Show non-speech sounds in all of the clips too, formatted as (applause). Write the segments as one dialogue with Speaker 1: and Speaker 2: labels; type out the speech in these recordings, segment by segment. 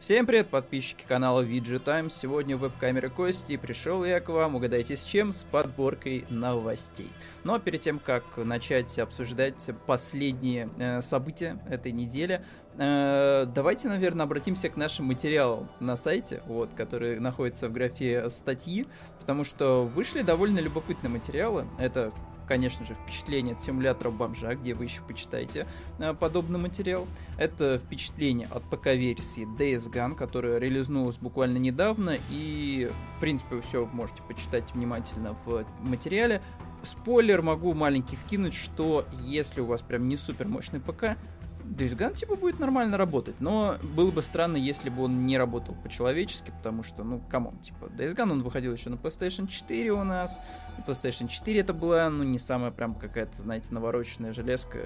Speaker 1: Всем привет, подписчики канала VG Times. Сегодня веб-камере Кости пришел я к вам, угадайте с чем, с подборкой новостей. Но перед тем, как начать обсуждать последние э, события этой недели, э, давайте, наверное, обратимся к нашим материалам на сайте, вот, которые находятся в графе статьи, потому что вышли довольно любопытные материалы. Это конечно же, впечатление от симулятора бомжа, где вы еще почитаете э, подобный материал. Это впечатление от ПК-версии Days Gone, которая релизнулась буквально недавно, и, в принципе, все можете почитать внимательно в материале. Спойлер могу маленький вкинуть, что если у вас прям не супер мощный ПК, Gone, типа, будет нормально работать, но было бы странно, если бы он не работал по-человечески, потому что, ну, come on, типа, Gone, он выходил еще на PlayStation 4 у нас, и PlayStation 4 это была, ну, не самая прям какая-то, знаете, навороченная железка,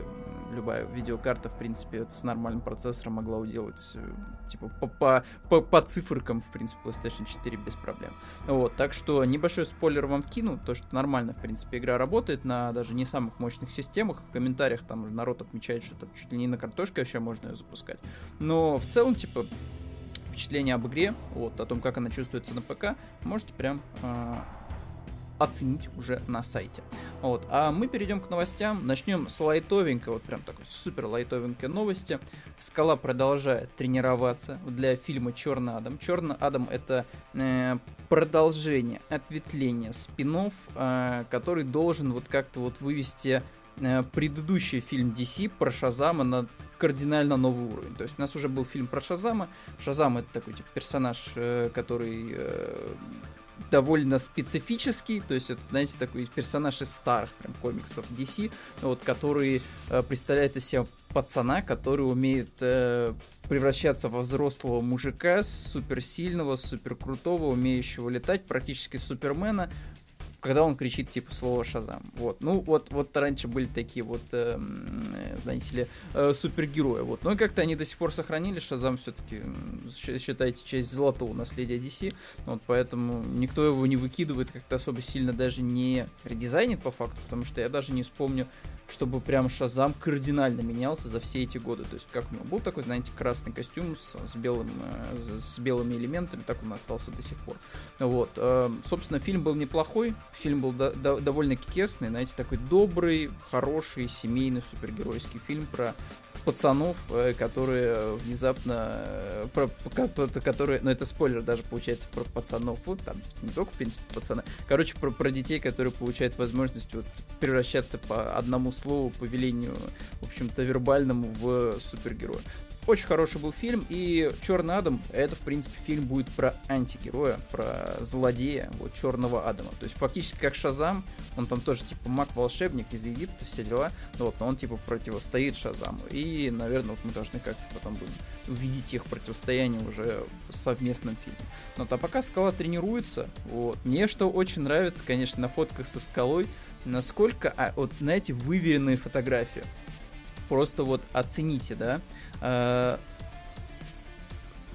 Speaker 1: любая видеокарта, в принципе, с нормальным процессором могла уделать, э, типа, по, по, по, по циферкам, в принципе, PlayStation 4 без проблем. Вот, так что небольшой спойлер вам вкину, то, что нормально, в принципе, игра работает на даже не самых мощных системах, в комментариях там уже народ отмечает, что там чуть ли не на картошке вообще можно ее запускать. Но в целом, типа, впечатление об игре, вот, о том, как она чувствуется на ПК, можете прям э, оценить уже на сайте. Вот. А мы перейдем к новостям. Начнем с лайтовенькой, вот прям такой супер лайтовенькой новости. Скала продолжает тренироваться для фильма Черный Адам. Черный Адам это э, продолжение, ответвление спинов, э, который должен вот как-то вот вывести предыдущий фильм DC про Шазама на кардинально новый уровень. То есть у нас уже был фильм про Шазама. Шазам это такой типа персонаж, э, который э, довольно специфический, то есть это, знаете, такой персонаж из старых прям комиксов DC, вот, который э, представляет из себя пацана, который умеет э, превращаться во взрослого мужика, суперсильного, суперкрутого, умеющего летать, практически супермена, когда он кричит типа слово Шазам. Вот. Ну, вот, вот раньше были такие вот, э, знаете ли, э, супергерои. Вот. Но как-то они до сих пор сохранили. Шазам все-таки, считайте, часть золотого наследия DC. Вот, поэтому никто его не выкидывает, как-то особо сильно даже не редизайнит по факту, потому что я даже не вспомню чтобы прям Шазам кардинально менялся за все эти годы. То есть, как у него был такой, знаете, красный костюм с, с, белым, э, с белыми элементами, так он остался до сих пор. Вот. Э, собственно, фильм был неплохой, фильм был до, до, довольно кисный, знаете, такой добрый, хороший, семейный супергеройский фильм про пацанов, э, которые внезапно, э, про, которые, ну это спойлер даже получается про пацанов, вот там не только в принципе пацаны, короче про, про детей, которые получают возможность вот превращаться по одному слову, по велению, в общем-то вербальному в супергероя. Очень хороший был фильм, и Черный Адам, это, в принципе, фильм будет про антигероя, про злодея, вот, Черного Адама. То есть, фактически, как Шазам, он там тоже, типа, маг-волшебник из Египта, все дела, вот, но он, типа, противостоит Шазаму. И, наверное, вот мы должны как-то потом будем увидеть их противостояние уже в совместном фильме. Но то пока Скала тренируется, вот, мне что очень нравится, конечно, на фотках со Скалой, насколько, а, вот, знаете, выверенные фотографии. Просто вот оцените, да, э,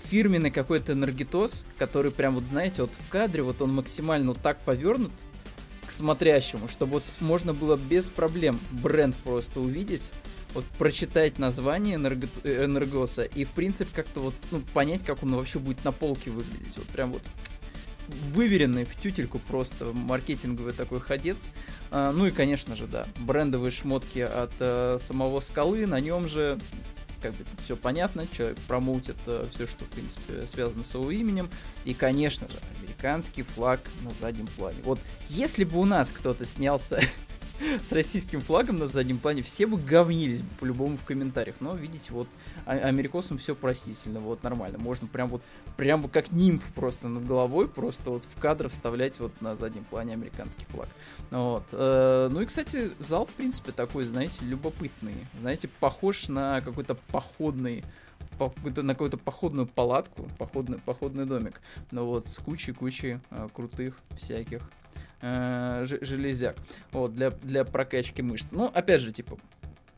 Speaker 1: фирменный какой-то энергетоз, который прям вот, знаете, вот в кадре вот он максимально вот так повернут к смотрящему, чтобы вот можно было без проблем бренд просто увидеть, вот прочитать название энерго энергоса и в принципе как-то вот ну, понять, как он вообще будет на полке выглядеть. Вот прям вот выверенный в тютельку просто маркетинговый такой ходец. А, ну и, конечно же, да, брендовые шмотки от а, самого скалы, на нем же как бы все понятно, человек промоутит э, все, что, в принципе, связано с его именем. И, конечно же, американский флаг на заднем плане. Вот если бы у нас кто-то снялся (laughs) (laughs) с российским флагом на заднем плане, все бы говнились бы по-любому в комментариях. Но, видите, вот а- америкосам все простительно, вот нормально. Можно прям вот, прям вот как нимб просто над головой, просто вот в кадр вставлять вот на заднем плане американский флаг. Вот. Э, ну и, кстати, зал, в принципе, такой, знаете, любопытный. Знаете, похож на какой-то походный на какую-то походную палатку, походный, походный домик. Ну вот, с кучей-кучей э, крутых всяких э, железяк. Вот, для, для прокачки мышц. Ну, опять же, типа,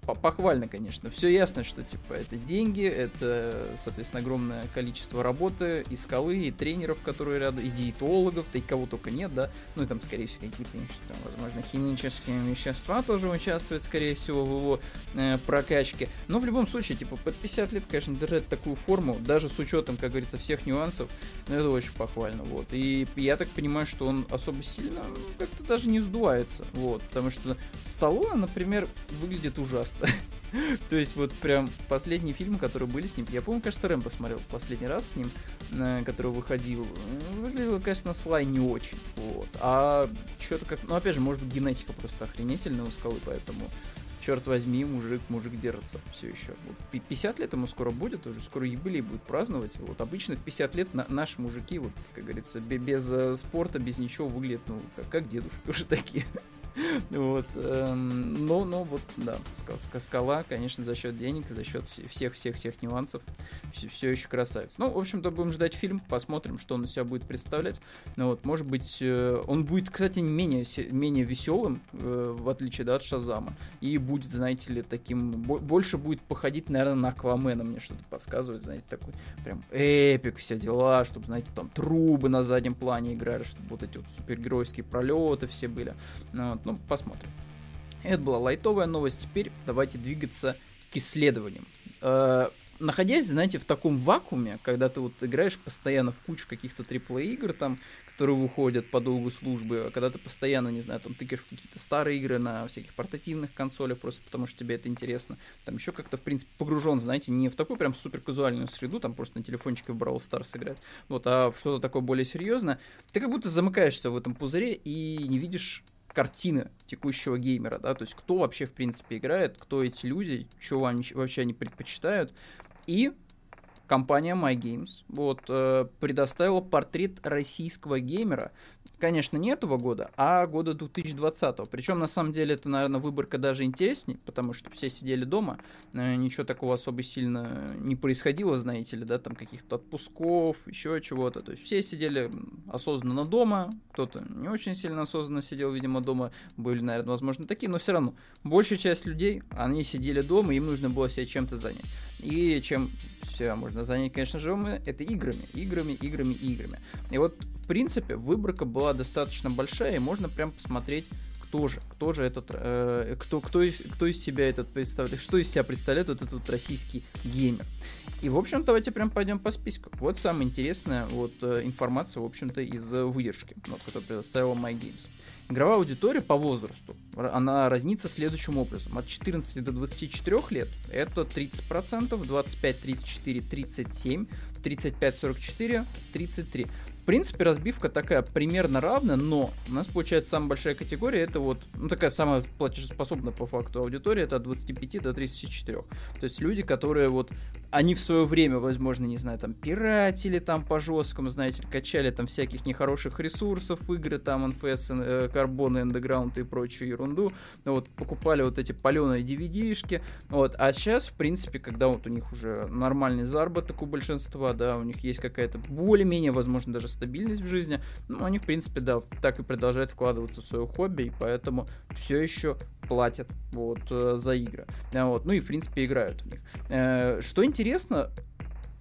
Speaker 1: похвально, конечно. Все ясно, что типа это деньги, это, соответственно, огромное количество работы и скалы, и тренеров, которые рядом, и диетологов, да и кого только нет, да. Ну и там, скорее всего, какие-то, там, возможно, химические вещества тоже участвуют, скорее всего, в его э, прокачке. Но в любом случае, типа, под 50 лет, конечно, держать такую форму, даже с учетом, как говорится, всех нюансов, ну, это очень похвально, вот. И я так понимаю, что он особо сильно как-то даже не сдувается, вот. Потому что Сталлоне, например, выглядит ужасно. (laughs) То есть вот прям последние фильмы, которые были с ним, я помню, кажется, Рэм посмотрел последний раз с ним, э, который выходил, выглядело, конечно, Слай не очень, вот. А что-то как, ну опять же, может быть, генетика просто охренительная у Скалы, поэтому черт возьми, мужик, мужик держится все еще. Вот 50 лет ему скоро будет, уже скоро юбилей будет праздновать. Вот обычно в 50 лет на, наши мужики, вот, как говорится, без, без э, спорта, без ничего выглядят, ну, как, как дедушки (laughs) уже такие. (laughs) Вот. Эм, но, но вот, да, скала, конечно, за счет денег, за счет всех-всех-всех нюансов все, все еще красавец. Ну, в общем-то, будем ждать фильм, посмотрим, что он из себя будет представлять. Ну, вот, может быть, э, он будет, кстати, менее, менее веселым, э, в отличие да, от Шазама. И будет, знаете ли, таким, больше будет походить, наверное, на Аквамена, мне что-то подсказывает, знаете, такой прям эпик, все дела, чтобы, знаете, там трубы на заднем плане играли, чтобы вот эти вот супергеройские пролеты все были. Ну, вот, ну, посмотрим. Это была лайтовая новость. Теперь давайте двигаться к исследованиям. Э, находясь, знаете, в таком вакууме, когда ты вот играешь постоянно в кучу каких-то AAA игр, там, которые выходят по долгу службы, а когда ты постоянно, не знаю, там тыкаешь в какие-то старые игры на всяких портативных консолях, просто потому что тебе это интересно, там еще как-то, в принципе, погружен, знаете, не в такую прям супер казуальную среду, там просто на телефончике в Brawl Stars играть, вот, а в что-то такое более серьезное, ты как будто замыкаешься в этом пузыре и не видишь картины текущего геймера, да, то есть кто вообще, в принципе, играет, кто эти люди, что вообще они предпочитают. И компания MyGames вот, э, предоставила портрет российского геймера, конечно, не этого года, а года 2020. Причем, на самом деле, это, наверное, выборка даже интересней, потому что все сидели дома, э, ничего такого особо сильно не происходило, знаете ли, да, там каких-то отпусков, еще чего-то. То есть все сидели осознанно дома, кто-то не очень сильно осознанно сидел, видимо, дома, были, наверное, возможно, такие, но все равно, большая часть людей, они сидели дома, им нужно было себя чем-то занять. И чем себя можно занять, конечно же, это играми, играми, играми, играми. И вот, в принципе, выборка была достаточно большая, и можно прям посмотреть, кто же, кто же этот, э, кто, кто, из, кто из себя этот представляет, что из себя представляет вот этот вот российский геймер. И, в общем, давайте прям пойдем по списку. Вот самая интересная вот э, информация, в общем-то, из выдержки, вот, которую предоставила MyGames. Игровая аудитория по возрасту, она разнится следующим образом. От 14 до 24 лет это 30%, 25-34 37, 35-44 33. В принципе, разбивка такая примерно равная, но у нас получается самая большая категория, это вот, ну, такая самая платежеспособная по факту аудитория, это от 25 до 34. То есть люди, которые вот, они в свое время, возможно, не знаю, там, пиратили там по жесткому, знаете, качали там всяких нехороших ресурсов, игры там, NFS, э, карбоны, Underground и прочую ерунду, вот, покупали вот эти паленые DVD-шки, вот, а сейчас, в принципе, когда вот у них уже нормальный заработок у большинства, да, у них есть какая-то более-менее, возможно, даже стабильность в жизни, ну, они, в принципе, да, так и продолжают вкладываться в свое хобби, и поэтому все еще платят вот э, за игры. Вот. Ну и, в принципе, играют в них. Э, что интересно,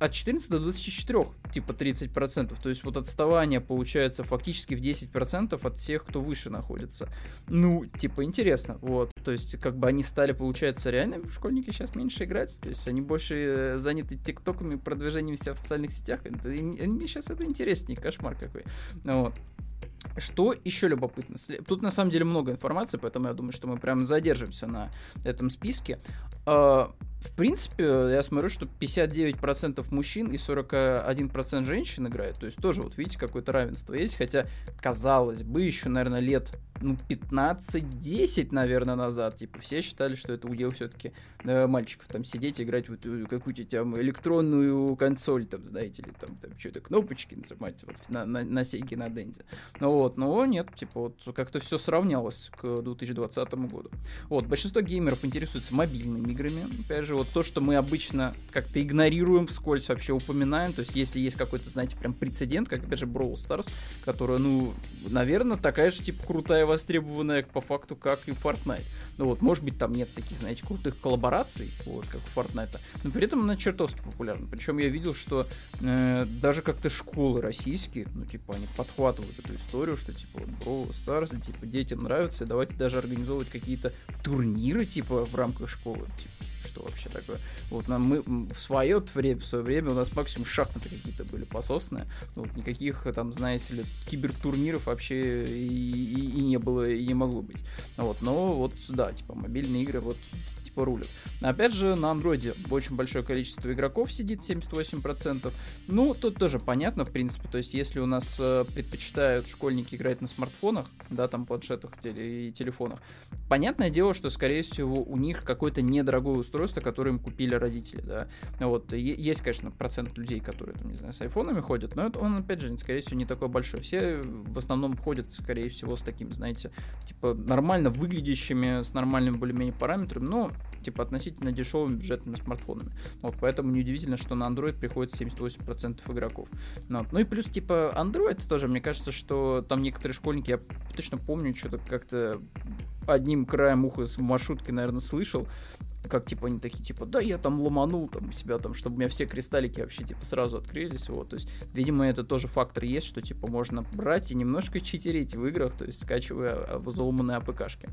Speaker 1: от 14 до 24, типа 30%. То есть вот отставание получается фактически в 10% от всех, кто выше находится. Ну, типа интересно, вот. То есть как бы они стали, получается, реально школьники сейчас меньше играть. То есть они больше э, заняты тиктоками, продвижением себя в социальных сетях. Мне сейчас это интереснее, кошмар какой. Вот. Что еще любопытно? Тут на самом деле много информации, поэтому я думаю, что мы прям задержимся на этом списке. А, в принципе, я смотрю, что 59% мужчин и 41% женщин играют. То есть тоже, вот видите, какое-то равенство есть. Хотя, казалось бы, еще, наверное, лет ну, 15-10, наверное, назад, типа, все считали, что это удел все-таки э, мальчиков, там, сидеть, играть вот, какую-то там электронную консоль, там, знаете, или там, там что-то кнопочки нажимать вот на, на, на Sega, на Денде. Ну вот, но нет, типа, вот как-то все сравнялось к 2020 году. Вот, большинство геймеров интересуются мобильными играми, опять же, вот то, что мы обычно как-то игнорируем, вскользь вообще упоминаем, то есть если есть какой-то, знаете, прям прецедент, как, опять же, Brawl Stars, которая, ну, наверное, такая же, типа, крутая востребованная по факту, как и Fortnite. Ну вот, может быть, там нет таких, знаете, крутых коллабораций, вот, как у Fortnite, но при этом она чертовски популярна. Причем я видел, что э, даже как-то школы российские, ну, типа, они подхватывают эту историю, что, типа, вот, Brawl Stars, типа, детям нравится, и давайте даже организовывать какие-то турниры, типа, в рамках школы, типа что вообще такое. Вот нам мы в свое время, в свое время у нас максимум шахматы какие-то были пососные. Вот никаких там, знаете ли, кибертурниров вообще и, и, и не было, и не могло быть. Вот, но вот, да, типа мобильные игры, вот типа рулят. Опять же, на андроиде очень большое количество игроков сидит, 78%. Ну, тут тоже понятно, в принципе. То есть, если у нас э, предпочитают школьники играть на смартфонах, да, там планшетах и телефонах, понятное дело, что, скорее всего, у них какое-то недорогое устройство, которое им купили родители, да. Вот, есть, конечно, процент людей, которые, там, не знаю, с айфонами ходят, но это он, опять же, скорее всего, не такой большой. Все в основном ходят, скорее всего, с такими, знаете, типа, нормально выглядящими, с нормальными более-менее параметрами, но типа относительно дешевыми бюджетными смартфонами. Вот, поэтому неудивительно, что на Android приходит 78% игроков. Ну, ну и плюс, типа, Android тоже, мне кажется, что там некоторые школьники, я точно помню, что-то как-то одним краем уха в маршрутке, наверное, слышал, как типа они такие, типа, да, я там ломанул там себя там, чтобы у меня все кристаллики вообще типа сразу открылись, вот, то есть, видимо, это тоже фактор есть, что типа можно брать и немножко читерить в играх, то есть скачивая а, взломанные АПКшки.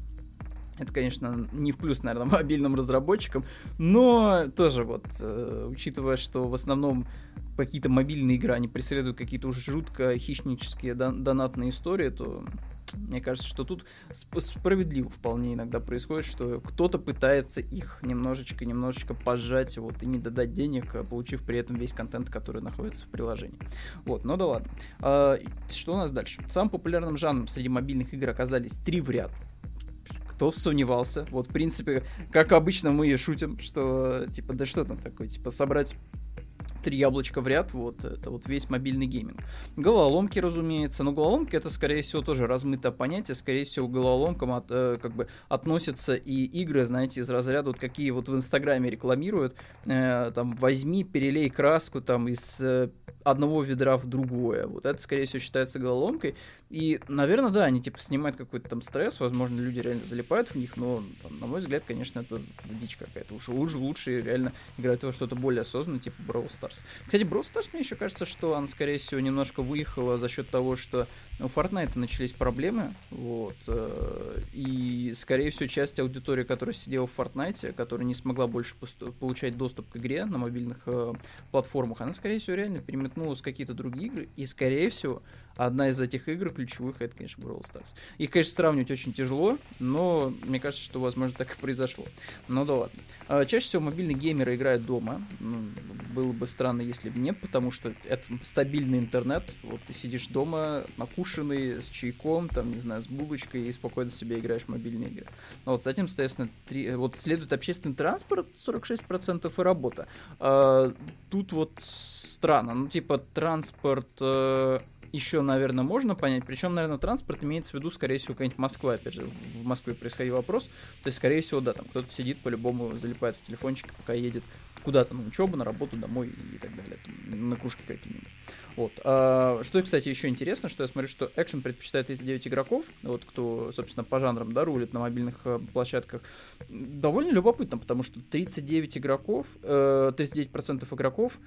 Speaker 1: Это, конечно, не в плюс, наверное, (laughs) мобильным разработчикам, но тоже вот, э, учитывая, что в основном какие-то мобильные игры, они преследуют какие-то уже жутко хищнические дон- донатные истории, то мне кажется, что тут сп- справедливо вполне иногда происходит, что кто-то пытается их немножечко, немножечко пожать, вот, и не додать денег, а получив при этом весь контент, который находится в приложении. Вот, ну да ладно. А, что у нас дальше? Самым популярным жанром среди мобильных игр оказались три в ряд кто сомневался. Вот, в принципе, как обычно мы шутим, что, типа, да что там такое, типа, собрать три яблочка в ряд, вот, это вот весь мобильный гейминг. Головоломки, разумеется, но головоломки это, скорее всего, тоже размытое понятие, скорее всего, головоломкам от, э, как бы относятся и игры, знаете, из разряда, вот какие вот в Инстаграме рекламируют, э, там, возьми, перелей краску, там, из э, одного ведра в другое. Вот это, скорее всего, считается головоломкой. И, наверное, да, они типа снимают какой-то там стресс, возможно, люди реально залипают в них, но, там, на мой взгляд, конечно, это дичь какая-то. Уж лучше, лучше реально играть во что-то более осознанное, типа Brawl Stars. Кстати, Brawl Stars мне еще кажется, что он, скорее всего, немножко выехала за счет того, что у Fortnite начались проблемы, вот, э, и, скорее всего, часть аудитории, которая сидела в Fortnite, которая не смогла больше получать доступ к игре на мобильных э, платформах, она, скорее всего, реально переметнулась в какие-то другие игры, и, скорее всего, одна из этих игр ключевых это, конечно, Brawl Stars. Их, конечно, сравнивать очень тяжело, но мне кажется, что, возможно, так и произошло. Ну да ладно. А, чаще всего мобильные геймеры играют дома. Ну, было бы странно, если бы нет, потому что это стабильный интернет. Вот ты сидишь дома, накушенный, с чайком, там, не знаю, с булочкой, и спокойно себе играешь в мобильные игры. Но вот с этим, соответственно, три... вот следует общественный транспорт 46% и работа. А, тут вот странно. Ну, типа, транспорт э, еще, наверное, можно понять. Причем, наверное, транспорт имеется в виду, скорее всего, какая-нибудь Москва. Опять же, в Москве происходил вопрос. То есть, скорее всего, да, там кто-то сидит, по-любому залипает в телефончик, пока едет куда-то на учебу, на работу, домой и так далее. Там, на кружки какие-нибудь. Вот. А, что, кстати, еще интересно, что я смотрю, что экшен предпочитает 39 игроков, вот кто, собственно, по жанрам, да, рулит на мобильных э, площадках. Довольно любопытно, потому что 39 игроков, э, 39% игроков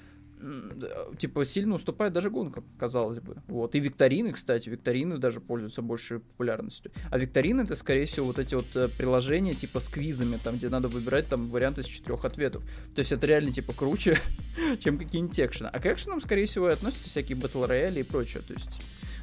Speaker 1: типа сильно уступает даже гонкам, казалось бы. Вот. И викторины, кстати, викторины даже пользуются большей популярностью. А викторины это, скорее всего, вот эти вот э, приложения типа с квизами, там, где надо выбирать там варианты из четырех ответов. То есть это реально типа круче, (laughs) чем какие-нибудь экшены. А к экшенам, скорее всего, и относятся всякие батл рояли и прочее. То есть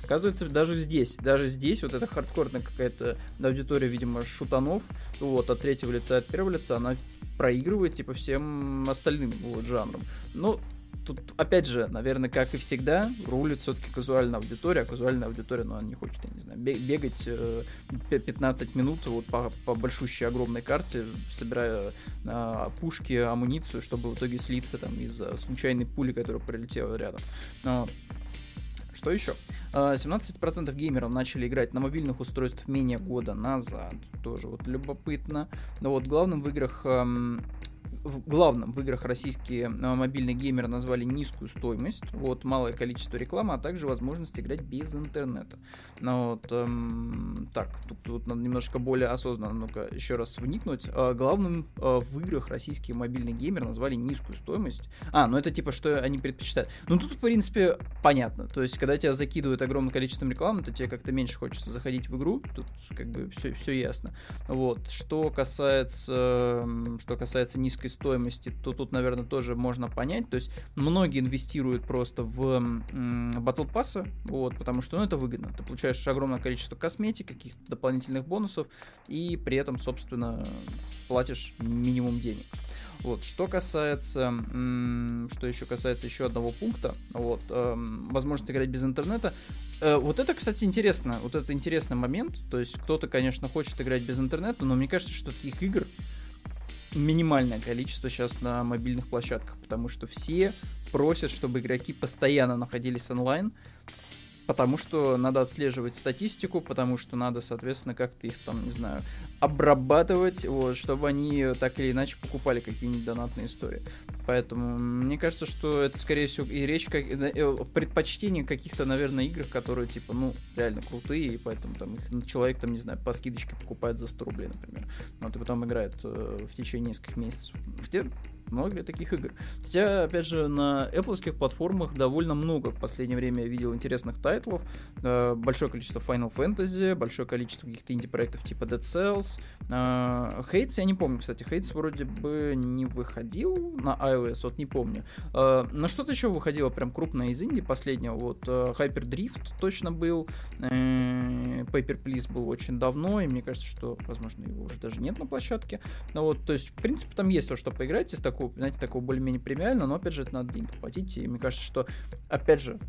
Speaker 1: Оказывается, даже здесь, даже здесь вот эта хардкорная какая-то аудитория, видимо, шутанов, вот, от третьего лица, от первого лица, она проигрывает, типа, всем остальным вот жанрам. Ну, тут, опять же, наверное, как и всегда, рулит все-таки казуальная аудитория, а казуальная аудитория, ну, она не хочет, я не знаю, бегать э, 15 минут вот по, по большущей огромной карте, собирая э, пушки, амуницию, чтобы в итоге слиться там из-за случайной пули, которая прилетела рядом. Но что еще? 17% а, геймеров начали играть на мобильных устройствах менее года назад. Тоже вот любопытно. Но вот главным в играх в главном в играх российские э, мобильные геймеры назвали низкую стоимость, вот малое количество рекламы, а также возможность играть без интернета. Но вот, эм, так, тут, тут надо немножко более осознанно, ну-ка, еще раз вникнуть. Э, главным э, в играх российские мобильные геймеры назвали низкую стоимость. А, ну это типа, что они предпочитают. Ну тут, в принципе, понятно. То есть, когда тебя закидывают огромным количеством рекламы, то тебе как-то меньше хочется заходить в игру. Тут как бы все, все ясно. Вот. Что касается, что касается низкой стоимости, то тут, наверное, тоже можно понять. То есть, многие инвестируют просто в Battle Pass, вот, потому что, ну, это выгодно. Ты получаешь огромное количество косметики, каких-то дополнительных бонусов, и при этом, собственно, платишь минимум денег. Вот, что касается, что еще касается еще одного пункта, вот, эм, возможность играть без интернета, э, вот это, кстати, интересно, вот это интересный момент, то есть кто-то, конечно, хочет играть без интернета, но мне кажется, что таких игр минимальное количество сейчас на мобильных площадках, потому что все просят, чтобы игроки постоянно находились онлайн, потому что надо отслеживать статистику, потому что надо, соответственно, как-то их там, не знаю, обрабатывать, вот, чтобы они так или иначе покупали какие-нибудь донатные истории. Поэтому мне кажется, что это, скорее всего, и речь как, э, о предпочтении каких-то, наверное, играх, которые, типа, ну, реально крутые, и поэтому там их человек, там, не знаю, по скидочке покупает за 100 рублей, например. Вот, и потом играет э, в течение нескольких месяцев. Где много таких игр? Хотя, опять же, на Apple платформах довольно много в последнее время я видел интересных тайтлов. Э, большое количество Final Fantasy, большое количество каких-то инди-проектов типа Dead Cells. Э, Hades, я не помню, кстати, Hades вроде бы не выходил на iOS, вот не помню. Э, на что-то еще выходило прям крупное из инди последнего. Вот Hyper Drift точно был. Paper Please был очень давно, и мне кажется, что, возможно, его уже даже нет на площадке. Ну вот, то есть, в принципе, там есть то, что поиграть из такого такого, знаете, такого более-менее премиально, но, опять же, это надо деньги платить, и мне кажется, что, опять же,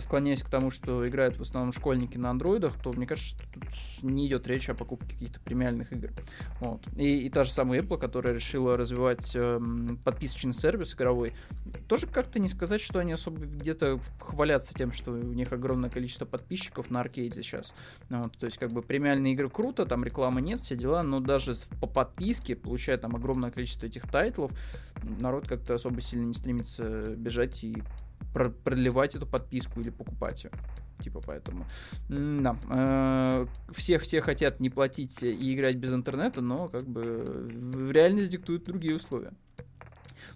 Speaker 1: склоняясь к тому, что играют в основном школьники на андроидах, то мне кажется, что тут не идет речь о покупке каких-то премиальных игр. Вот. И, и та же самая Apple, которая решила развивать э, подписочный сервис игровой, тоже как-то не сказать, что они особо где-то хвалятся тем, что у них огромное количество подписчиков на аркейде сейчас. Вот, то есть, как бы премиальные игры круто, там рекламы нет, все дела, но даже по подписке, получая там огромное количество этих тайтлов, народ как-то особо сильно не стремится бежать и продлевать эту подписку или покупать ее. Типа поэтому. Да. Э, все, все хотят не платить и играть без интернета, но как бы реальность диктуют другие условия.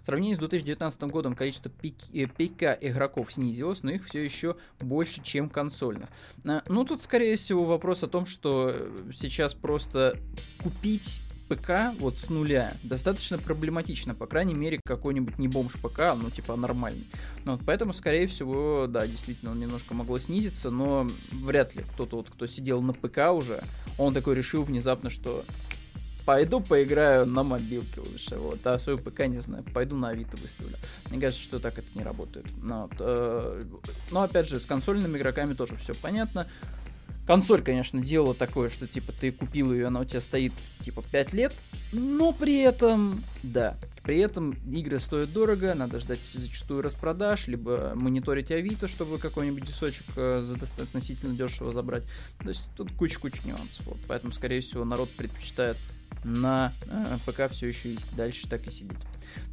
Speaker 1: В сравнении с 2019 годом количество ПК э, игроков снизилось, но их все еще больше, чем консольных. Э, ну, тут, скорее всего, вопрос о том, что сейчас просто купить ПК вот с нуля достаточно проблематично, по крайней мере, какой-нибудь не бомж ПК, ну, типа, нормальный. Ну, вот поэтому, скорее всего, да, действительно, он немножко могло снизиться, но вряд ли кто-то вот, кто сидел на ПК уже, он такой решил внезапно, что пойду поиграю на мобилке лучше, вот, а свою ПК, не знаю, пойду на Авито выставлю. Мне кажется, что так это не работает. Но, ну, вот, э, но опять же, с консольными игроками тоже все понятно. Консоль, конечно, делала такое, что типа ты купил ее, она у тебя стоит типа 5 лет, но при этом, да, при этом игры стоят дорого, надо ждать зачастую распродаж, либо мониторить Авито, чтобы какой-нибудь десочек э, относительно дешево забрать. То есть тут куча-куча нюансов. Вот. Поэтому, скорее всего, народ предпочитает на э, ПК все еще и дальше так и сидеть.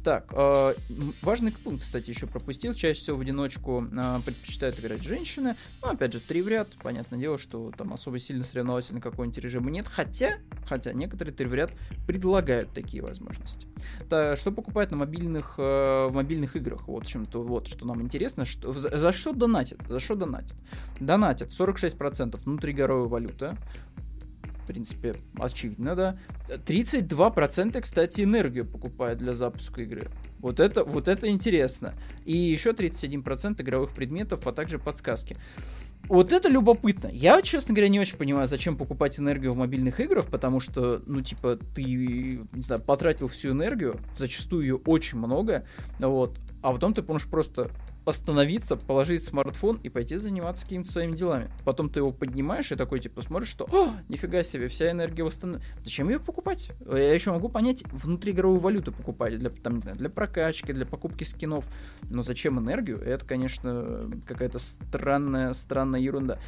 Speaker 1: Так, э, важный пункт, кстати, еще пропустил. Чаще всего в одиночку э, предпочитают играть женщины. Ну, опять же, три в ряд. Понятное дело, что там особо сильно соревновательно какой-нибудь режима нет. Хотя, хотя некоторые три в ряд предлагают такие возможности. Да, что покупать на мобильных, э, в мобильных играх? Вот, чем-то, вот что нам интересно. Что, за, за что донатят? За что донатят? Донатят 46% внутригоровая валюта, в принципе, очевидно, да. 32%, кстати, энергию покупают для запуска игры. Вот это, вот это интересно. И еще 31% игровых предметов, а также подсказки. Вот это любопытно. Я, честно говоря, не очень понимаю, зачем покупать энергию в мобильных играх, потому что, ну, типа, ты, не знаю, потратил всю энергию, зачастую ее очень много, вот, а потом ты можешь просто остановиться, положить смартфон и пойти заниматься какими-то своими делами. Потом ты его поднимаешь и такой, типа, смотришь, что, о, нифига себе, вся энергия восстановлена. Зачем ее покупать? Я еще могу понять, внутриигровую валюту покупать, для, там, не знаю, для прокачки, для покупки скинов. Но зачем энергию? Это, конечно, какая-то странная, странная ерунда.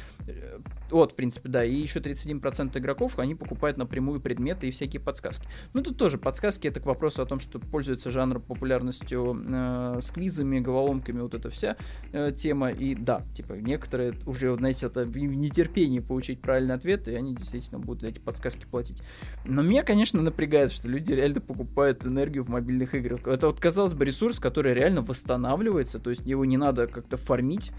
Speaker 1: Вот, в принципе, да. И еще 31% игроков, они покупают напрямую предметы и всякие подсказки. Ну, тут тоже подсказки, это к вопросу о том, что пользуется жанр популярностью э, с квизами, головоломками, вот это эта вся э, тема. И да, типа, некоторые уже, знаете, это в нетерпении получить правильный ответ, и они действительно будут эти подсказки платить. Но меня, конечно, напрягает, что люди реально покупают энергию в мобильных играх. Это вот, казалось бы, ресурс, который реально восстанавливается, то есть его не надо как-то фармить.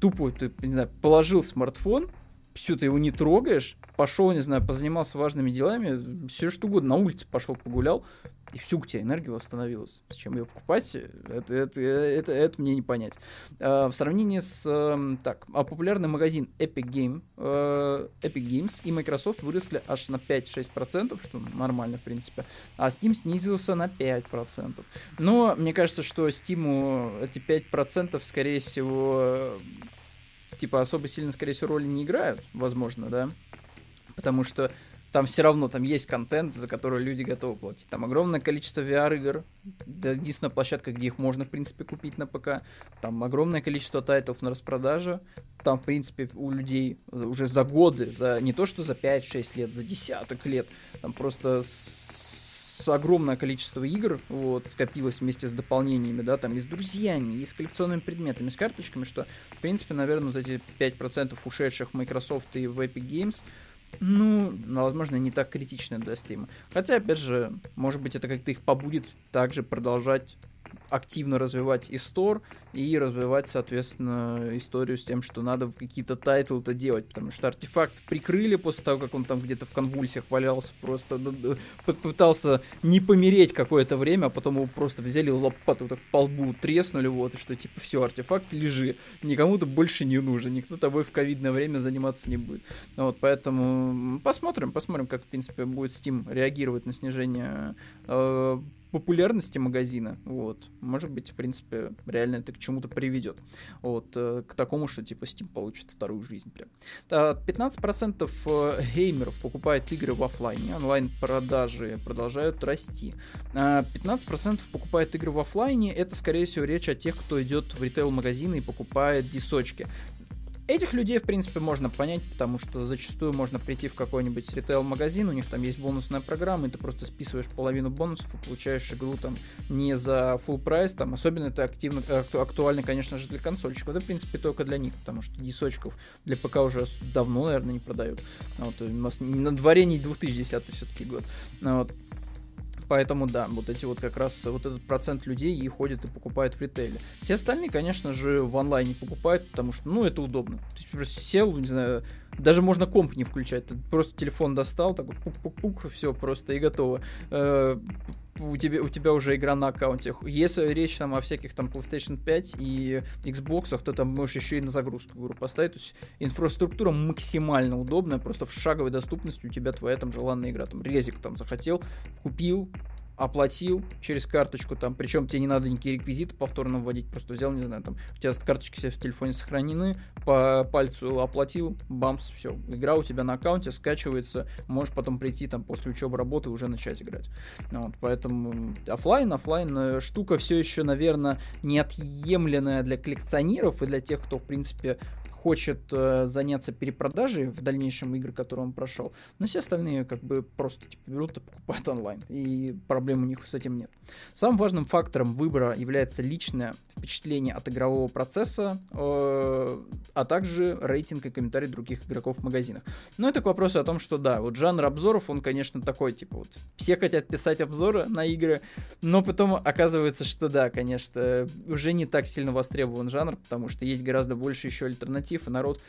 Speaker 1: Тупо, ты, не знаю, положил смартфон, все, ты его не трогаешь, пошел, не знаю, позанимался важными делами, все что угодно, на улице пошел погулял, и всю у тебя энергия восстановилась. Зачем ее покупать? Это, это, это, это мне не понять. А, в сравнении с... Э, так, а популярный магазин Epic, Game, э, Epic Games и Microsoft выросли аж на 5-6%, что нормально, в принципе. А Steam снизился на 5%. Но мне кажется, что Steam эти 5% скорее всего типа особо сильно, скорее всего, роли не играют, возможно, да, потому что там все равно там есть контент, за который люди готовы платить. Там огромное количество VR-игр, да, единственная площадка, где их можно, в принципе, купить на ПК. Там огромное количество тайтлов на распродаже. Там, в принципе, у людей уже за годы, за не то что за 5-6 лет, за десяток лет, там просто с огромное количество игр вот, скопилось вместе с дополнениями, да, там и с друзьями, и с коллекционными предметами, с карточками, что, в принципе, наверное, вот эти 5% ушедших Microsoft и в Epic Games, ну, возможно, не так критично для Steam. Хотя, опять же, может быть, это как-то их побудет также продолжать активно развивать и Store, и развивать, соответственно, историю с тем, что надо какие-то тайтлы-то делать, потому что артефакт прикрыли после того, как он там где-то в конвульсиях валялся, просто пытался не помереть какое-то время, а потом его просто взяли лопату так по лбу треснули, вот, и что типа все, артефакт лежи, никому-то больше не нужен, никто тобой в ковидное время заниматься не будет. Вот, поэтому посмотрим, посмотрим, как, в принципе, будет Steam реагировать на снижение э, популярности магазина, вот, может быть, в принципе, реально это к чему-то приведет, вот, э, к такому, что, типа, Steam получит вторую жизнь прям. 15% э, геймеров покупает игры в офлайне, онлайн-продажи продолжают расти. 15% а покупает игры в офлайне, это, скорее всего, речь о тех, кто идет в ритейл-магазины и покупает дисочки. Этих людей, в принципе, можно понять, потому что зачастую можно прийти в какой-нибудь ритейл-магазин, у них там есть бонусная программа, и ты просто списываешь половину бонусов и получаешь игру там не за full прайс, там особенно это активно, актуально, конечно же, для консольщиков. Это, в принципе, только для них, потому что дисочков для ПК уже давно, наверное, не продают. Вот, у нас на дворе не 2010 все-таки год. Вот. Поэтому да, вот эти вот как раз вот этот процент людей и ходят и покупают в ритейле. Все остальные, конечно же, в онлайне покупают, потому что, ну, это удобно. Есть просто сел, не знаю, даже можно комп не включать. Ты просто телефон достал, так вот пук-пук-пук, все просто и готово. Э, у тебя, у тебя уже игра на аккаунте. Если речь там о всяких там PlayStation 5 и Xbox, то там можешь еще и на загрузку игру поставить. То есть инфраструктура максимально удобная, просто в шаговой доступности у тебя твоя там желанная игра. Там резик там захотел, купил, оплатил через карточку, там, причем тебе не надо никакие реквизиты повторно вводить, просто взял, не знаю, там, у тебя карточки все в телефоне сохранены, по пальцу оплатил, бамс, все, игра у тебя на аккаунте скачивается, можешь потом прийти там после учебы работы уже начать играть. Вот, поэтому офлайн, офлайн э, штука все еще, наверное, неотъемлемая для коллекционеров и для тех, кто, в принципе, хочет э, заняться перепродажей в дальнейшем игры, которые он прошел, но все остальные как бы просто типа, берут и покупают онлайн, и проблем у них с этим нет. Самым важным фактором выбора является личное впечатление от игрового процесса, э, а также рейтинг и комментарии других игроков в магазинах. Но это к вопросу о том, что да, вот жанр обзоров, он, конечно, такой, типа вот все хотят писать обзоры на игры, но потом оказывается, что да, конечно, уже не так сильно востребован жанр, потому что есть гораздо больше еще альтернатив альтернатив, и народ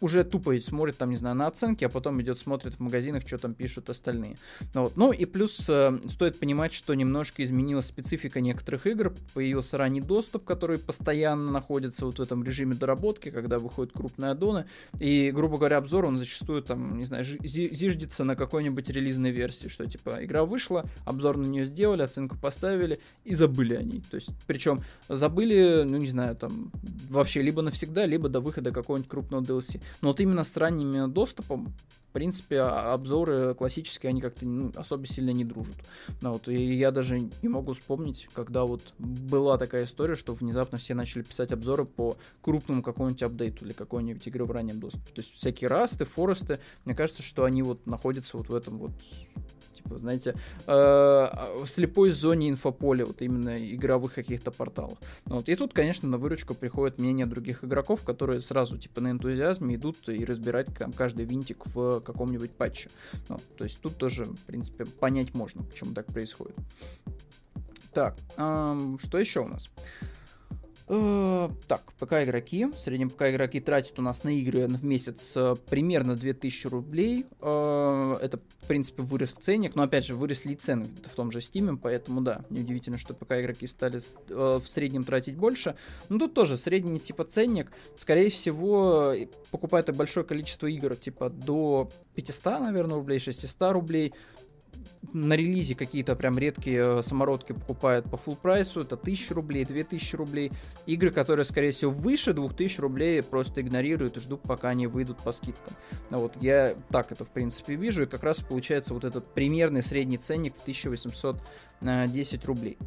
Speaker 1: уже тупо смотрит там, не знаю, на оценки, а потом идет смотрит в магазинах, что там пишут остальные. Ну вот. Ну и плюс э, стоит понимать, что немножко изменилась специфика некоторых игр, появился ранний доступ, который постоянно находится вот в этом режиме доработки, когда выходят крупные аддоны, и, грубо говоря, обзор, он зачастую там, не знаю, зиждется на какой-нибудь релизной версии, что типа игра вышла, обзор на нее сделали, оценку поставили и забыли о ней. То есть, причем забыли, ну не знаю, там вообще либо навсегда, либо до выхода какого-нибудь крупного DLC. Но вот именно с ранним доступом, в принципе, а, обзоры классические, они как-то ну, особо сильно не дружат. Ну, вот, и я даже не могу вспомнить, когда вот была такая история, что внезапно все начали писать обзоры по крупному какому-нибудь апдейту или какой-нибудь игры в раннем доступе. То есть всякие расты, форесты, мне кажется, что они вот находятся вот в этом вот типа, знаете, э, в слепой зоне инфополя, вот именно игровых каких-то порталов. Ну вот. И тут, конечно, на выручку приходит мнение других игроков, которые сразу, типа, на энтузиазме идут и разбирать там каждый винтик в каком-нибудь патче. Ну, то есть тут тоже, в принципе, понять можно, почему так происходит. Так, эм, что еще у нас? Э, так, ПК игроки. В среднем ПК игроки тратят у нас на игры в месяц э, примерно 2000 рублей. Э, это, в принципе, вырос ценник, но опять же выросли и цены в том же Steam, поэтому да, неудивительно, что ПК игроки стали в среднем тратить больше. Но тут тоже средний типа ценник. Скорее всего, покупают большое количество игр, типа до 500, наверное, рублей, 600 рублей на релизе какие-то прям редкие э, самородки покупают по full прайсу, это 1000 рублей, 2000 рублей. Игры, которые, скорее всего, выше 2000 рублей, просто игнорируют и ждут, пока они выйдут по скидкам. Ну вот, я так это, в принципе, вижу, и как раз получается вот этот примерный средний ценник в 1810 рублей.